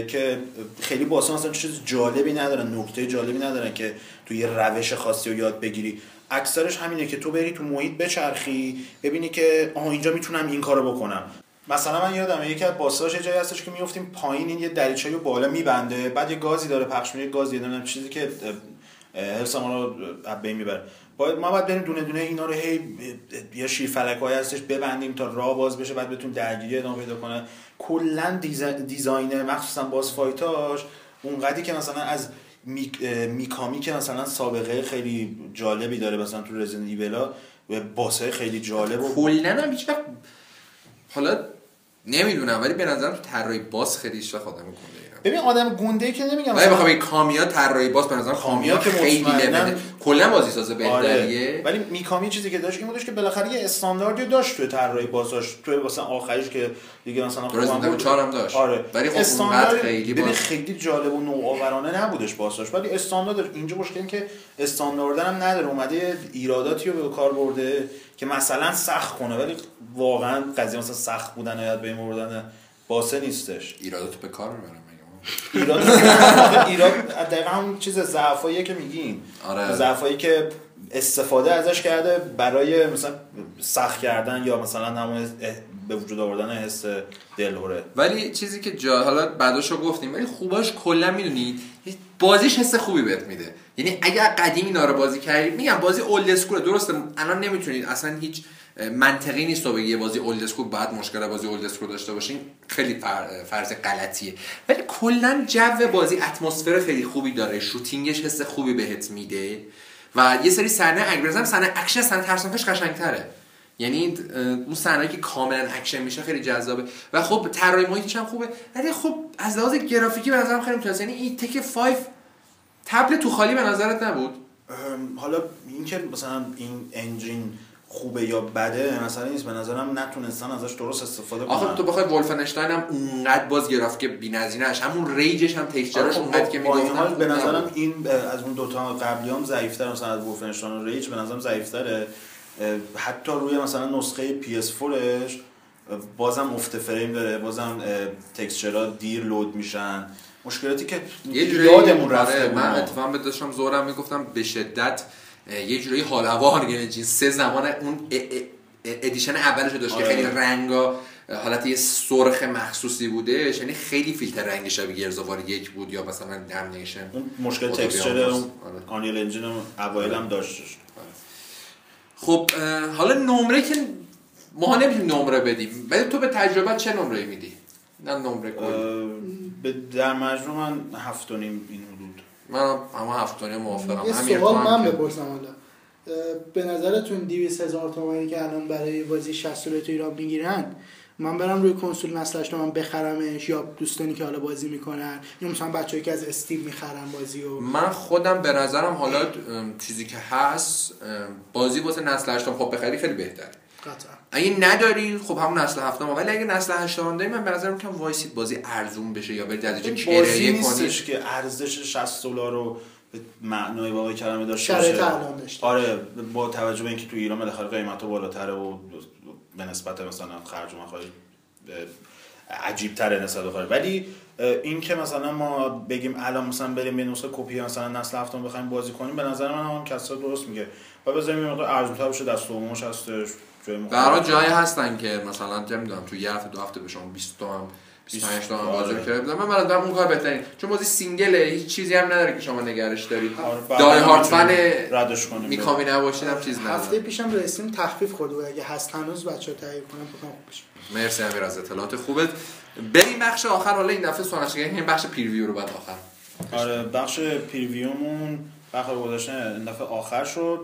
که خیلی باسا مثلا چیز جالبی ندارن نکته جالبی ندارن که تو یه روش خاصی رو یاد بگیری. اکثرش همینه که تو بری تو محیط بچرخی ببینی که آها اینجا می‌تونم این کارو بکنم. مثلا من یادمه یکی از باساش جایی هستش که میفتیم پایین این یه دریچه رو بالا میبنده بعد یه گازی داره پخش میشه گازی نمی‌دونم چیزی که حفظ ما رو می‌بره. باید ما باید بریم دونه دونه اینا رو هی یه شیر فلک هستش ببندیم تا راه باز بشه بعد بتون درگیری ادامه پیدا کنه. کلا دیزاین دیزاین مخصوصا باز فایتاش اونقدری که مثلا از میکامی که مثلا سابقه خیلی جالبی داره مثلا تو رزیدنت ایولا و باسای خیلی جالب و کلا هم هیچ حالا نمی‌دونم ولی به نظرم تو طراحی باس خیلی وقت آدم گنده ببین آدم گنده که نمیگم. ولی بخوام بگم کامیا طراحی باز به نظر کامیا که خیلی لول کلا بازی ساز آره. بهتریه. ولی میکامی چیزی که داشت این بودش که بالاخره یه استانداردی داشت توی طراحی بازاش توی مثلا آخریش که دیگه مثلا خوبم بود. چهار هم داشت. آره. ولی خب استاندارد خیلی ببین باز- خیلی جالب و نوآورانه نبودش بازاش ولی استاندارد. اینجا مشکل این که استاندارد هم نداره. اومده ایراداتی رو به کار برده که مثلا سخت کنه. ولی واقعا قضیه مثلا سخت بودن یا به این بردن باسه نیستش. ایراداتو به کار می‌برم مگه ایراد ایراد دقیقا همون چیز ضعفاییه که میگین. آره. ضعفایی که استفاده ازش کرده برای مثلا سخت کردن یا مثلا همون به وجود آوردن حس دلهوره. ولی چیزی که جا حالا بعداشو گفتیم ولی خوباش کلا می‌دونید بازیش حس خوبی بهت میده. یعنی اگر قدیم اینا رو بازی کردید میگم بازی old school درسته الان نمی‌تونید اصلا هیچ منطقی نیست تو یه بازی old school بعد مشکل بازی old school داشته باشین خیلی فر- فرض غلطیه. ولی کلا جو بازی اتمسفر خیلی خوبی داره shooting ش حس خوبی بهت میده و یه سری صحنه اگرزم صحنه اکشن صحنه ترسناکش قشنگتره. یعنی اون صحنه‌ای که کاملا اکشن میشه خیلی جذابه. و خب طراحی محیطش هم خوبه. ولی خب از لحاظ گرافیکی به نظرم خیلی ممتاز یعنی این تک 5 تبل تو خالی به نظرت نبود؟ حالا اینکه مثلا این انجین خوبه یا بده مثلا نیست. به نظرم نتونستن ازش درست استفاده کنن. آخه تو بخوای ولفنشتاین هم اونقدر باز گرافیک بی‌نظیره هست همون ریجش هم تکسچرش خب اونقدر که حال به نظرم این از اون دوتا قبلی هم ضعیفتر مثلا از وولفنشتاین و ریج به نظرم ضعیفتره. حتی روی مثلا نسخه PS4ش اه، بازم افت فریم داره. بازم تکسچرها دیر لود میشن. مشکلاتی که یه یادمون رفته آره، من. اتفاقا به داشتم زورم می‌گفتم به شدت یه جوری حال هوا انجین سه زمان اون ادیشن اولش داشت که آره. خیلی رنگا حالت یه سرخ مخصوصی بودش یعنی خیلی فیلتر رنگی شبیه گرزوار یک بود یا مثلا دمنیشن اون مشکل تکسچر آره. آنیل انجین هم اوایل هم داشتش خب اه، حالا نمره که ما نمی‌تونیم نمره بدیم ولی تو به تجربه چه نمره میدی؟ نه نمره کلی. اه، به در مجموع من هفت و نیم این من هم هفتانی موافقم. یه سوال من بپرسم حالا. به نظرتون 200 هزار تومانی که الان برای بازی 60 تو ایران می‌گیرن من برم روی کنسول نسل هشتم بخرمش یا دوستانی که حالا بازی می‌کنن یا مثلا بچه‌ای که از استیم می‌خرن بازی و من خودم به نظرم حالا چیزی که هست بازی واسه نسل هشتم خب بخری خیلی بهتره. قطعا. اگه نداری خب همون نسل هفتم ولی اگه نسل هشتم داری من به نظرم که وایسید بازی ارزون بشه یا برید از اینجا بازی کرایه نیستش کنید که ارزش 60 دلار رو به معنای واقعی کلمه داشته باشه. آره با توجه به اینکه تو ایران بالاخره قیمتا بالاتره و به نسبت مثلا خرج و مخارج عجیب تره نسبت به خارج. ولی این که مثلا ما بگیم الان مثلا بریم یه نسخه کپی مثلا نسل هفتم بخوایم بازی کنیم به نظر من هم کسا درست میگه. و بذاریم یه مقدار ارزون‌تر بشه دست و موش هستش مختلف. جایی هستن که مثلا چه می‌دونم تو یه هفته دو هفته به شما 20 تومن 25 تومن بازی آره. کرده من من اون کار بهترین. چون بازی سینگله هیچ چیزی هم نداره که شما نگرش دارید آره، دای هم هارت فن می‌تونیم ردش کنیم. میکامی نباشید هم چیز هفته نداره پیشم رسیم تخفیف خورده بود اگه هست هنوز بچه‌ها تهیه کنن بکنم خوب بشه. مرسی امیر از اطلاعات خوبت. بریم بخش آخر. حالا این دفعه سوالش این بخش پیرویو رو بعد آخر. آره بخش پریویومون بخش گذاشتن این دفعه آخر شد.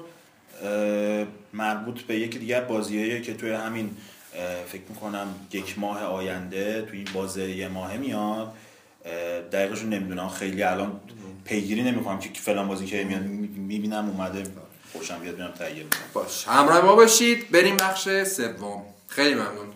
مربوط به یکی دیگر بازیایی که توی همین فکر می‌کنم یک ماه آینده توی این بازه یه ماهه میاد. دقیقش نمی‌دونم. خیلی الان پیگیری نمی‌کنم که فلان بازی که میاد می‌بینم اومده خوشم بیاد ببینم تهیه می‌کنم باش. همراه ما باشید. بریم بخش سوم. خیلی ممنون.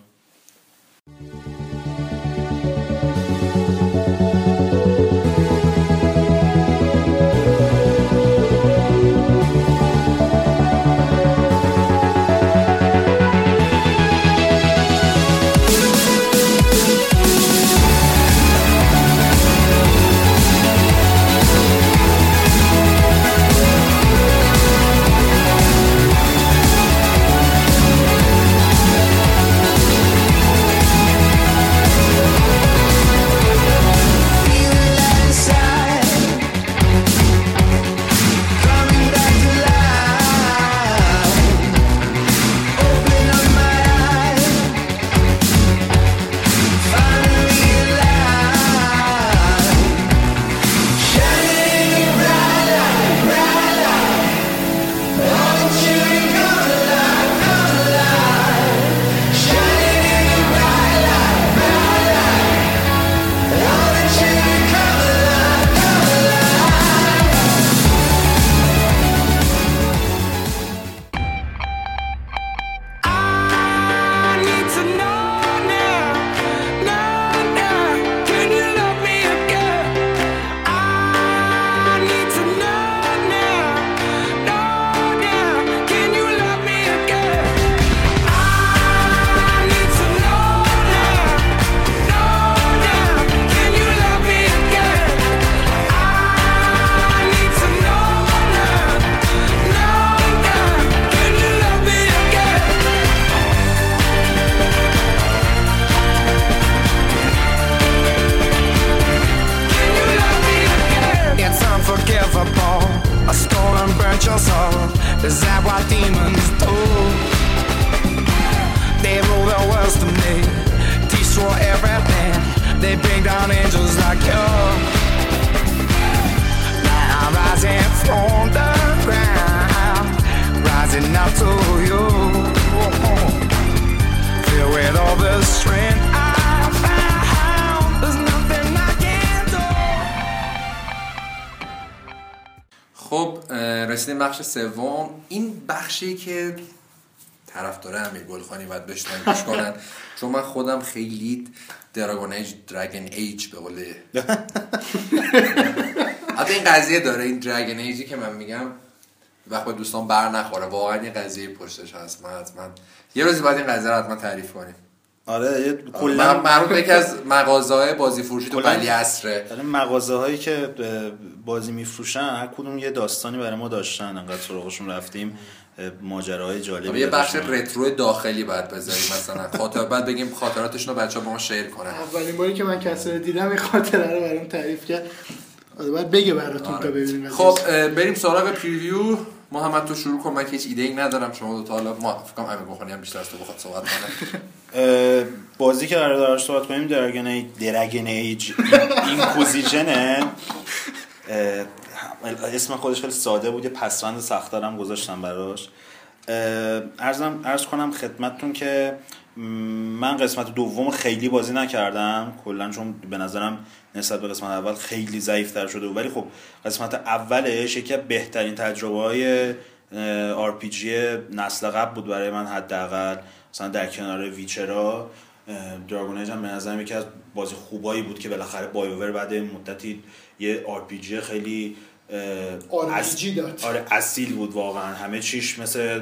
سوم این بخشی که طرفدار امیر گلخانی باید بشنن گوش کنن. چون من خودم خیلی دراگون ایج درگن ایج به قول حتی این قضیه داره این درگن ایجی که من میگم وقت دوستان بر نخوره. واقعا یه قضیه پشتش هست. من حتما یه روزی باید این قضیه رو حتما تعریف کنیم. آره یه من کلا مربوط به *laughs* یکی از مغازه های بازی فروشی تو عصره. آره مغازه هایی که بازی میفروشن هر کدوم یه داستانی برای ما داشتن انقدر سراغشون رفتیم اه، ماجراهای جالبی یه بخش. رترو داخلی باید بذاریم مثلا. خاطر بعد بگیم خاطراتشون رو بچه با ما شیر کنن. اولین باری که من کسی رو دیدم این خاطره رو برام تعریف کرد. آره باید بگه براتون تا ببینیم خب بریم سراغ پریویو. محمد تو شروع کن من هیچ ایده ای ندارم. شما دو تا حالا ما فکر کنم امیر بخونی هم بیشتر از تو بخواد صحبت کنه. *laughs* بازی که قرار دارش صحبت کنیم درگن ایج درگن ایج اینکوزیشنه اسم خودش خیلی ساده بود یه پسوند سختارم گذاشتم براش. ارزم ارز کنم خدمتتون که من قسمت دوم خیلی بازی نکردم. کلا چون به نظرم نسبت به قسمت اول خیلی ضعیفتر شده بود. ولی خب قسمت اولش یکی بهترین تجربه های آر پی جی نسل قبل بود برای من حداقل. مثلا در کنار ویچرا Dragon Age هم به نظرم یکی از بازی خوبایی بود که بالاخره BioWare بعد مدتی یه چی خیلی اه، RPG داد. آره اصیل بود واقعا. همه چیش مثل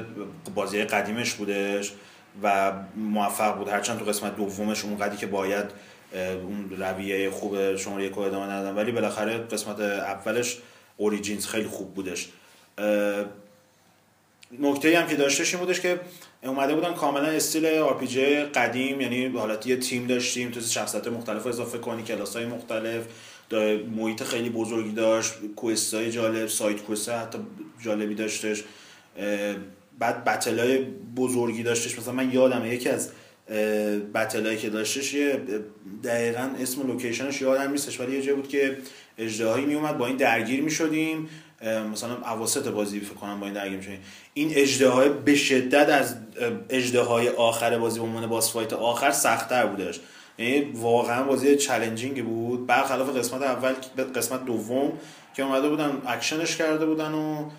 بازی قدیمش بودش و موفق بود. هرچند تو قسمت دومش اون قدی که باید اون رویه خوب شماره یک ادامه ندادن. ولی بالاخره قسمت اولش Origins خیلی خوب بودش. نکته هم که داشتش این بودش که اومده بودن کاملا استیل آر قدیم یعنی حالت یه تیم داشتیم تو شخصیت مختلف رو اضافه کنی کلاس های مختلف. محیط خیلی بزرگی داشت کوست های جالب سایت کوست حتی جالبی داشتش. بعد بتل های بزرگی داشتش. مثلا من یادم یکی از بتل هایی که داشتش یه دقیقا اسم لوکیشنش یادم نیستش ولی یه جایی بود که اجدهایی میومد با این درگیر می‌شدیم. مثلا اواسط بازی فکر کنم با این درگیر می‌شدیم. این اژدهای به شدت از اژدهای آخر بازی به عنوان boss fight آخر سختتر بودش. یعنی واقعا بازی challenging بود. برخلاف قسمت اول قسمت دوم که اومده بودن اکشنش کرده بودن و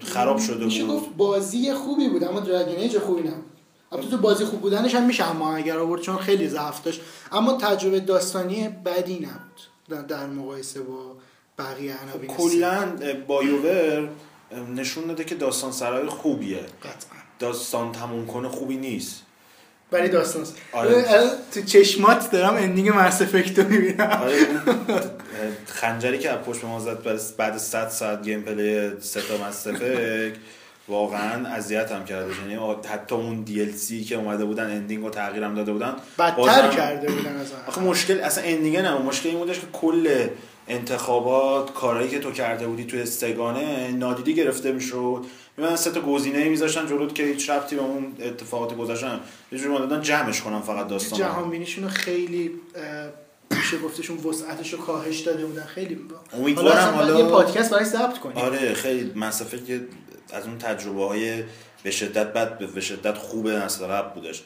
خراب شده بود. گفت بازی خوبی بود اما Dragon Age خوبی نبود. البته تو بازی خوب بودنش هم میشه اما اگر آورد چون خیلی ضعف داشت. اما تجربه داستانی بدی نبود. در- در مقایسه با بقیه عناوین کلا BioWare نشون داده که داستان سرای خوبیه. قطعا. داستان تموم کنه خوبی نیست. برای داستان آره. الان تو چشمات دارم ending Mass Effect رو می‌بینم. آره خنجری که پشت به ما زد بعد- بعد 100 ساعت gameplay سه تا Mass Effect واقعا اذیت هم کرده یعنی حتی اون DLC که اومده بودن ending رو تغییر هم داده بودن بدتر کرده بودن از آخه مشکل اصلا ending نه مشکل این بودش که کل انتخابات کارهایی که تو کرده بودی توی سگانه نادیدی گرفته می‌شد. میمدن سه تا گزینه میذاشتن جلوت که هیچ ربطی به اون اتفاقات گذشتن یه جوری اومدن جمعش کنن فقط داستان جهان بینیشون خیلی میشه گفتشون وسعتش رو کاهش داده بودن. خیلی امیدوارم حالا یه پادکست برای ضبط کنیم. آره خیلی منصفه که از اون تجربه های به شدت بد به شدت خوب نسل قبل بودش.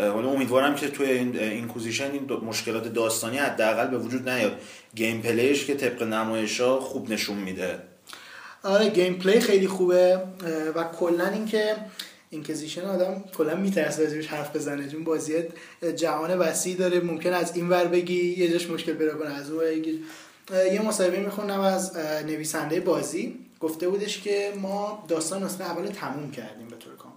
حالا امیدوارم که توی این اینکوزیشن این مشکلات داستانی حداقل به وجود نیاد. gameplay ش که طبق نمایش ها خوب نشون میده. آره gameplay خیلی خوبه و کلا اینکه Inquisition آدم کلا میترسه راجبش حرف بزنه چون بازی جهان وسیع داره ممکن از این ور بگی یه جاش مشکل پیدا کنه از اون یه مصاحبه می‌خونم از نویسنده بازی. گفته بودش که ما داستان نسخه اول تموم کردیم به طور کامل.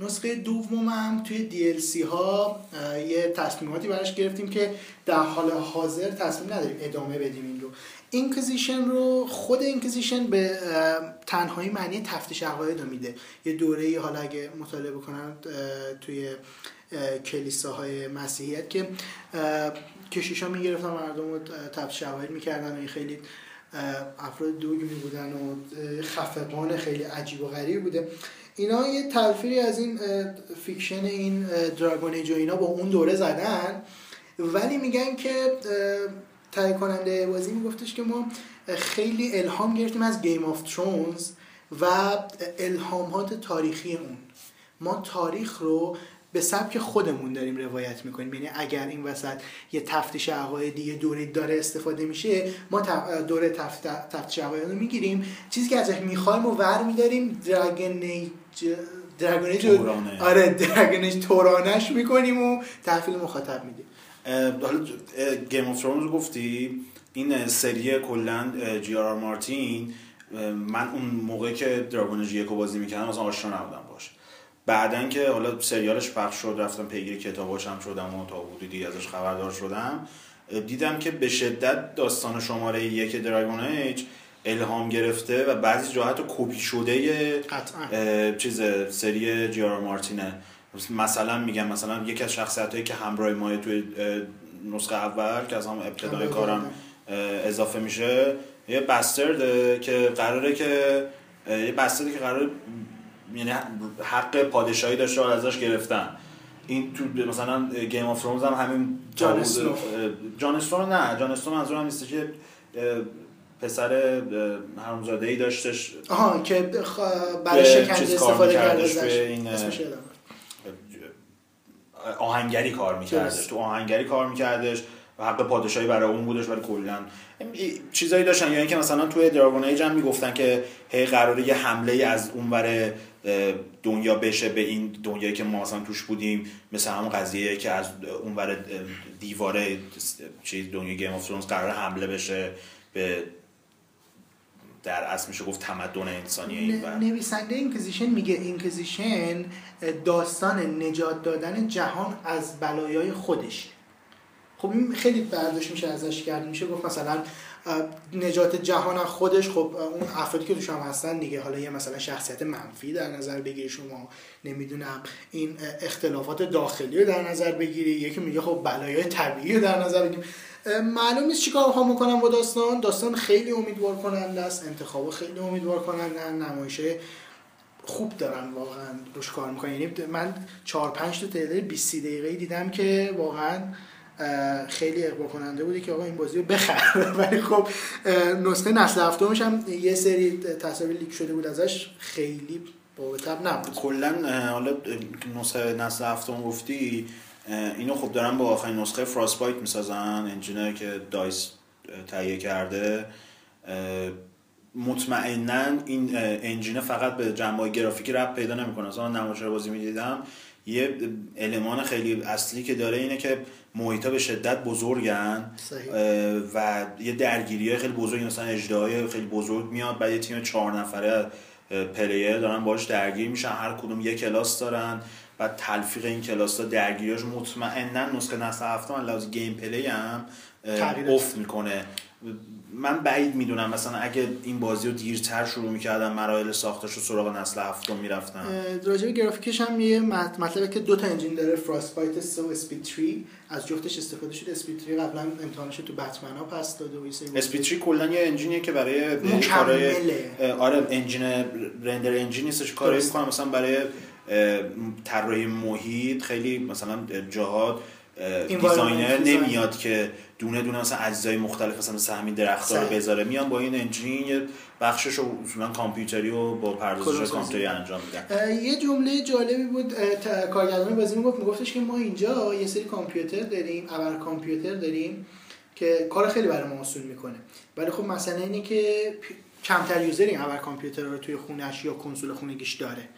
نسخه دوم هم توی DLC ها یه تصمیماتی براش گرفتیم که در حال حاضر تصمیم نداریم ادامه بدیم این رو. اینکزیشن رو خود اینکزیشن به تنهایی معنی تفتیش عقاید رو میده. یه دوره حالا اگه مطالعه اه، توی اه، کلیساهای مسیحیت که کشیشا می‌گرفتن مردم رو تفتیش عقاید می‌کردن و این خیلی افراد دوگمی بودن و خفقان خیلی عجیب و غریب بوده. اینا یه تلفیقی از این fiction این Dragon Age و اینا با اون دوره زدن. ولی میگن که تهیه کننده بازی میگفتش که ما خیلی الهام گرفتیم از Game of Thrones و الهامات تاریخی اون. ما تاریخ رو به سبک خودمون داریم روایت می‌کنیم. یعنی اگر این وسط یه تفتیش عقایدی یه دوره داره استفاده میشه ما دوره تفت- تفتیش عقاید رو می‌گیریم. چیزی که ازش می‌خوایم و ور میداریم دراگن رو- تورانه. آره دراگون ایج تورانش می‌کنیم و تحویل مخاطب میدیم حالا گیم آف ترونز رو گفتی. این سری کلا جی آر مارتین من اون موقع که دراگون ایج یکو بازی می‌کردم مثلا آشنا نبودم باش. بعدن که حالا سریالش پخش شد رفتم پیگیر کتاباش هم شدم و تا حدودی ازش خبردار شدم دیدم که به شدت داستان شماره یک دراگون ایج الهام گرفته و بعضی جاها حتی کپی شده قطعا چیز سری جی آر مارتینه مثلا میگم مثلا یکی از شخصیت هایی که همراه ماه توی نسخه اول که از هم ابتدای کارم اضافه میشه یه بسترده که قراره که یه بسترده که قراره یعنی حق پادشاهی داشته و ازش گرفتن این تو مثلا Game of Thrones هم همین جان بود. اسنو. اه، جان نه جان اسنو منظورم نیست که پسر حرامزاده ای داشتش. آها که برای شکنجه استفاده کرده ازش این، آهنگری کار میکردش. تو آهنگری کار میکردش و حق پادشاهی برای اون بودش ولی کلا چیزایی داشتن. یا اینکه مثلا توی Dragon Age هم می‌گفتن که هی قراره یه حمله از اونور اه، دنیا بشه به این دنیایی که ما مثلا توش بودیم. مثل همون قضیه که از اونور دیواره چیز دنیا Game of Thrones قراره حمله بشه به در اصل میشه گفت تمدن انسانی این. ن- نویسنده Inquisition میگه Inquisition داستان نجات دادن جهان از بلایای خودش. خب این خیلی برداشت میشه ازش کرد میشه. گفت مثلا نجات جهان از خودش. خب اون افرادی که توش هم هستن دیگه. حالا یه مثلا شخصیت منفی در نظر بگیری شما. نمی‌دونم این اختلافات داخلی رو در نظر بگیری. یکی میگه خب بلایای طبیعی رو در نظر بگیریم اه، معلوم نیست چیکار می‌خوام بکنم با داستان. داستان خیلی امیدوار کننده است. انتخاب خیلی امیدوار کننده نمایشه خوب دارن واقعا. روش کار می‌کنن. یعنی من چهار پنج تا تریلر 20 دقیقه دیدم که واقعا خیلی اقبال کننده بودی که آقا این بازی رو بخر *laughs* ولی خب نسخه نسل هفتمش هم یه سری تصاویر لیک شده بود ازش. خیلی باب تب نبود. کلا حالا نسخه نسل هفتم گفتی اینو خب دارن با آخرین نسخه فراسپایت می‌سازن انجینر که دایس تهیه کرده. مطمئنا این انجینه فقط به جنبه گرافیکی رب پیدا نمی‌کنه. من نمایش بازی می‌دیدم یه المان خیلی اصلی که داره اینه که محیطا به شدت بزرگن. و یه درگیری خیلی بزرگ مثلا اجدهای خیلی بزرگ میاد بعد یه تیم چهار نفره player دارن باش درگیر میشن. هر کدوم یه کلاس دارن. بعد تلفیق این کلاس ها درگیریاش مطمئنا نسخه نسل هفتم لحاظ gameplay هم افت می‌کنه. من بعید می‌دونم مثلا اگه این بازی رو دیرتر شروع می‌کردم مراحل ساختش رو سراغ نسل هفتم می‌رفتم راجع به گرافیکش هم یه مط- مطلبه که دو تا engine داره Frostbite 3 و SpeedTree از جفتش استفاده شده. SpeedTree قبلا امتحانش تو بتمن ها پس داده و Speed Tree کلا یه engine یه که برای. کارهای آره engine render engine نیستش کاری. می‌کنه. مثلا برای طراحی محیط خیلی مثلا جاها Environment designer. نمیاد که دونه دونه مثلا اجزای مختلف مثلا مثل همین درخت‌ها رو. بذاره میان با این engine یه بخشش رو اصولا کامپیوتری و با پردازش. کامپیوتری انجام میدن یه جمله جالبی بود کارگردان بازی می‌گفت میگفتش که ما اینجا یه سری کامپیوتر داریم ابر کامپیوتر داریم که کار خیلی برای ما آسون می‌کنه ولی خب مسئله اینه که کمتر user این ابر کامپیوتر رو توی خونش یا کنسول خونگیش داره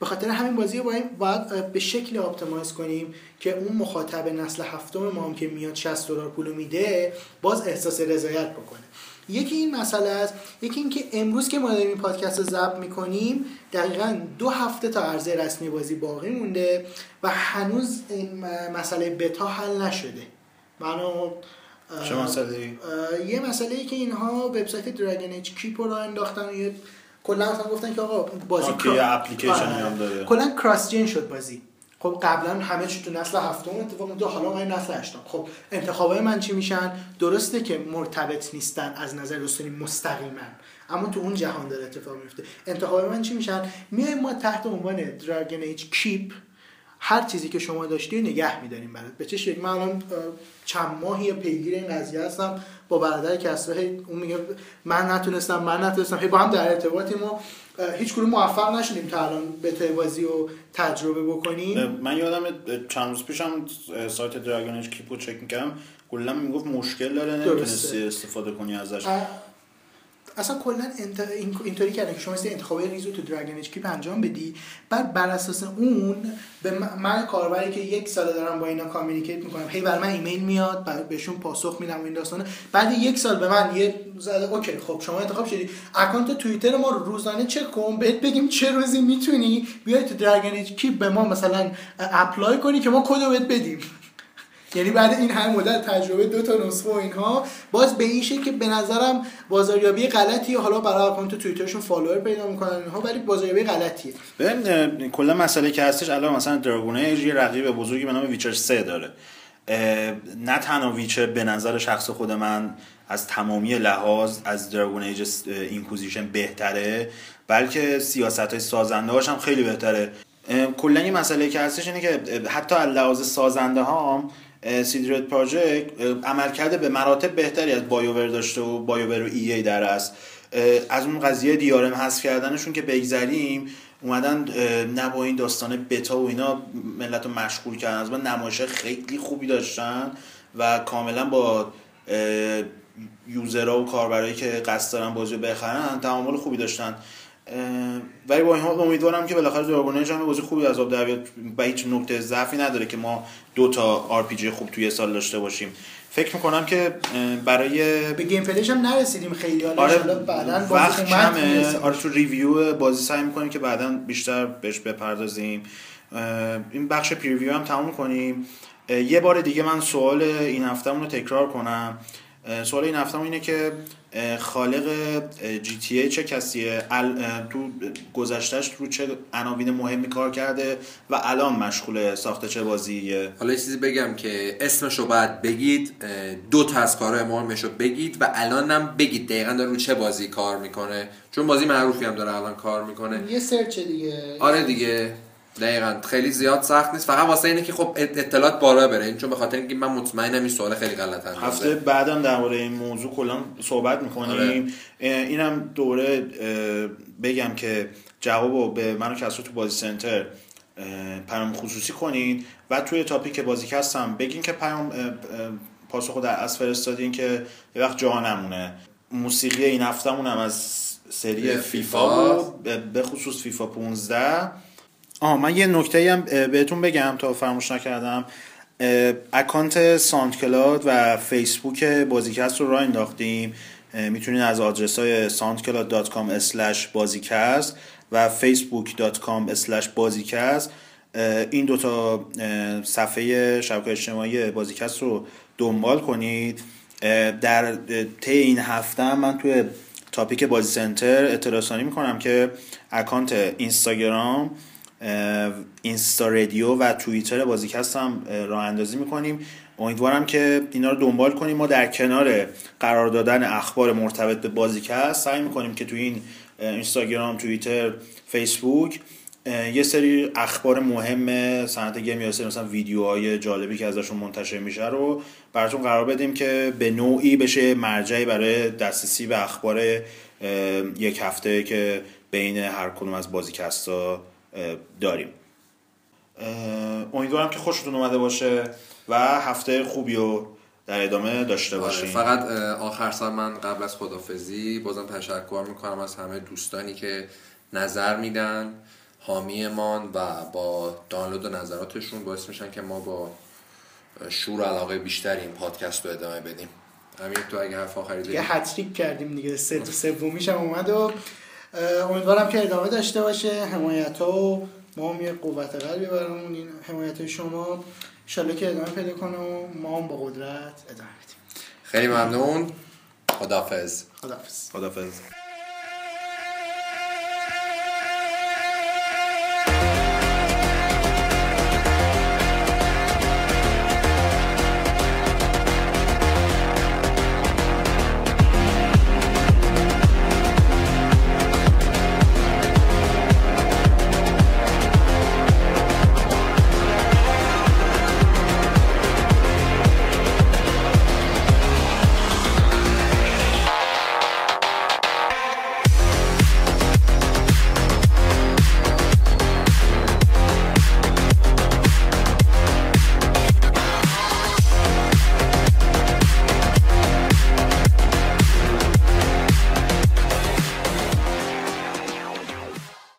به خاطر همین بازی رو باید, به شکلی optimize کنیم که اون مخاطب نسل هفتم ما هم که میاد 60 دلار پولو میده باز احساس رضایت بکنه. یکی این مسئله است یکی اینکه امروز که ما داریم این پادکست رو ضبط می‌کنیم دقیقا دو هفته تا عرضه رسمی بازی باقی مونده و هنوز این مسئله بتا حل نشده. منو چه مسئله یه مسئله ای که اینها وبسایت دراگن اچ کیپ رو انداختن و یه کلا اصلا گفتن که آقا بازی یه اپلیکیشن هم داره. کلا کراس جن شد بازی. خب قبلا همه چی تو نسل هفتم اتفاق میفته حالا ما نسل هشتم. خب انتخابای من چی میشن؟ درسته که مرتبط نیستن از نظر رسولی مستقیما اما تو اون جهان داره اتفاق میفته انتخابای من چی میشن؟ میایم ما تحت عنوان دراگن ایج کیپ هر چیزی که شما داشتی نگه میداریم برات. به چه شکل؟ من الان چند ماهی پیگیر این قضیه هستم. با برادر کسرا اون میگه من نتونستم من نتونستم. هی با هم در ارتباطیم و هیچ کدوم موفق نشدیم تا الان به بازی رو تجربه بکنیم. من یادم چند روز پیشم سایت دراگونش کیپو چک می‌کردم. کلا می‌گفت مشکل داره نمی‌تونستی استفاده کنی ازش. اه، اصلا کلا انت... این- اینطوری کردن که شما مثل انتخاب ریزو تو Dragon Age Keep انجام بدی. بعد بر اساس اون به من- کاربری که یک سال دارم با اینا communicate می‌کنم هی بر من ایمیل میاد بعد بهشون پاسخ میدم و این داستانه. بعد یک سال به من یه زده okay خب شما انتخاب شدی. اکانت توییتر ما رو روزانه چک کن بهت بگیم چه روزی می‌تونی بیای تو Dragon Age Keep به ما مثلا apply کنی که ما کد رو بهت بدیم. یعنی بعد این همه مدت تجربه دو تا نسخه و اینها باز به این شکل که به نظرم بازاریابی غلطیه حالا برای اکانت توییترشون follower پیدا می‌کنن اینها ولی بازاریابی غلطیه. ببین کلا مسئله که هستش الان مثلا Dragon یه رقیب بزرگی به نام Witcher 3 داره. نه تنها Witcher به نظر شخص خود من از تمامی لحاظ از Dragon Age Inquisition بهتره بلکه سیاست های سازنده هاش هم خیلی بهتره. کلا این مسئله که هستش اینه که حتی از لحاظ سازنده ها سیدرت پراجکت عملکرد به مراتب بهتری از بایوور داشته و بایوور و ای ای در است. از اون قضیه دیارم حذف کردنشون که بگذریم اومدن نه با این داستان بتا و اینا ملت رو مشغول کردن. از من نمایش خیلی خوبی داشتن و کاملا با یوزرها و کاربرایی که قصد دارن بازی رو بخرن تعامل خوبی داشتن. ولی با این حال امیدوارم که بالاخره دراگون هم بازی خوبی از آب در بیاد. و هیچ نقطه ضعفی نداره که ما دو تا RPG خوب توی سال داشته باشیم. فکر می‌کنم که برای به gameplay ش هم نرسیدیم خیلی. حالا آره بعداً وقت کمه. آره تو review بازی سعی می‌کنیم که بعدا بیشتر بهش بپردازیم. این بخش preview هم تموم کنیم. یه بار دیگه من سوال این هفتهمون رو تکرار کنم. سوال این هفتهمون اینه که خالق GTA چه کسیه؟ تو گذشتهش رو چه عناوین مهمی کار کرده و الان مشغول ساخت چه بازیه؟ حالا یه چیزی بگم که اسمش رو باید بگید دو تا از کارهای مهمش رو بگید و الانم بگید دقیقا داره رو چه بازی کار می‌کنه. چون بازی معروفی هم داره الان کار می‌کنه. یه سرچ دیگه. آره دیگه. دقیقا. خیلی زیاد سخت نیست. فقط واسه اینه که خب اطلاعات بالا بره. این چون به خاطر اینکه من مطمئنم این سوال خیلی غلط اندازه. هفته بعدم درباره این موضوع کلا صحبت می‌کنیم. آره. اینم دوباره بگم که جواب رو به من و کسرو تو بازی سنتر پیام خصوصی کنین. و توی topic بازیکست هم بگین که پیام اه، اه، پاسخ رو در از فرستادین که یه وقت جا نمونه موسیقی این هفتهمون هم از سری فیفا. فیفا بود. به خصوص فیفا 15 آه من یه نکته هم بهتون بگم تا فراموش نکردم. اکانت SoundCloud و فیسبوک بازیکست رو راه انداختیم. می‌تونید از آدرس های soundcloud.com بازیکست و facebook.com بازیکست این دوتا صفحه شبکه اجتماعی بازیکست رو دنبال کنید. در طی این هفته من توی تاپیک بازی سنتر اطلاع رسانی می‌کنم که اکانت اینستاگرام اینستا رادیو و توییتر بازیکست هم اه، راه اندازی می‌کنیم. امیدوارم که اینا رو دنبال کنیم. ما در کنار قرار دادن اخبار مرتبط به بازیکست سعی می‌کنیم که تو این اینستاگرام توییتر فیسبوک یه سری اخبار مهم صنعت گیم یا سری مثلا ویدیوهای جالبی که ازشون منتشر میشه رو براتون قرار بدیم که به نوعی بشه مرجعی برای دسترسی به اخبار یک هفته که بین هر کدوم از بازیکستا داریم. امیدوارم که خوشتون اومده باشه و هفته خوبی رو در ادامه داشته آره، باشیم فقط آخر سر من قبل از خدافزی بازم تشکر می‌کنم از همه دوستانی که نظر میدن حامیمان و با دانلود و نظراتشون باعث میشن که ما با شور و علاقه بیشتری این پادکست رو ادامه بدیم. همین تو اگه حرف آخری داری یه هتریک کردیم دیگه. سه تو سومیش هم اومد و امیدوارم که ادامه داشته باشه. حمایت ها و ما هم یه قوت قلبی برامون. این حمایت شما انشالله که ادامه پیدا کنه و ما هم با قدرت ادامه بدیم. خیلی ممنون. خدافز خداحافظ. خدافظ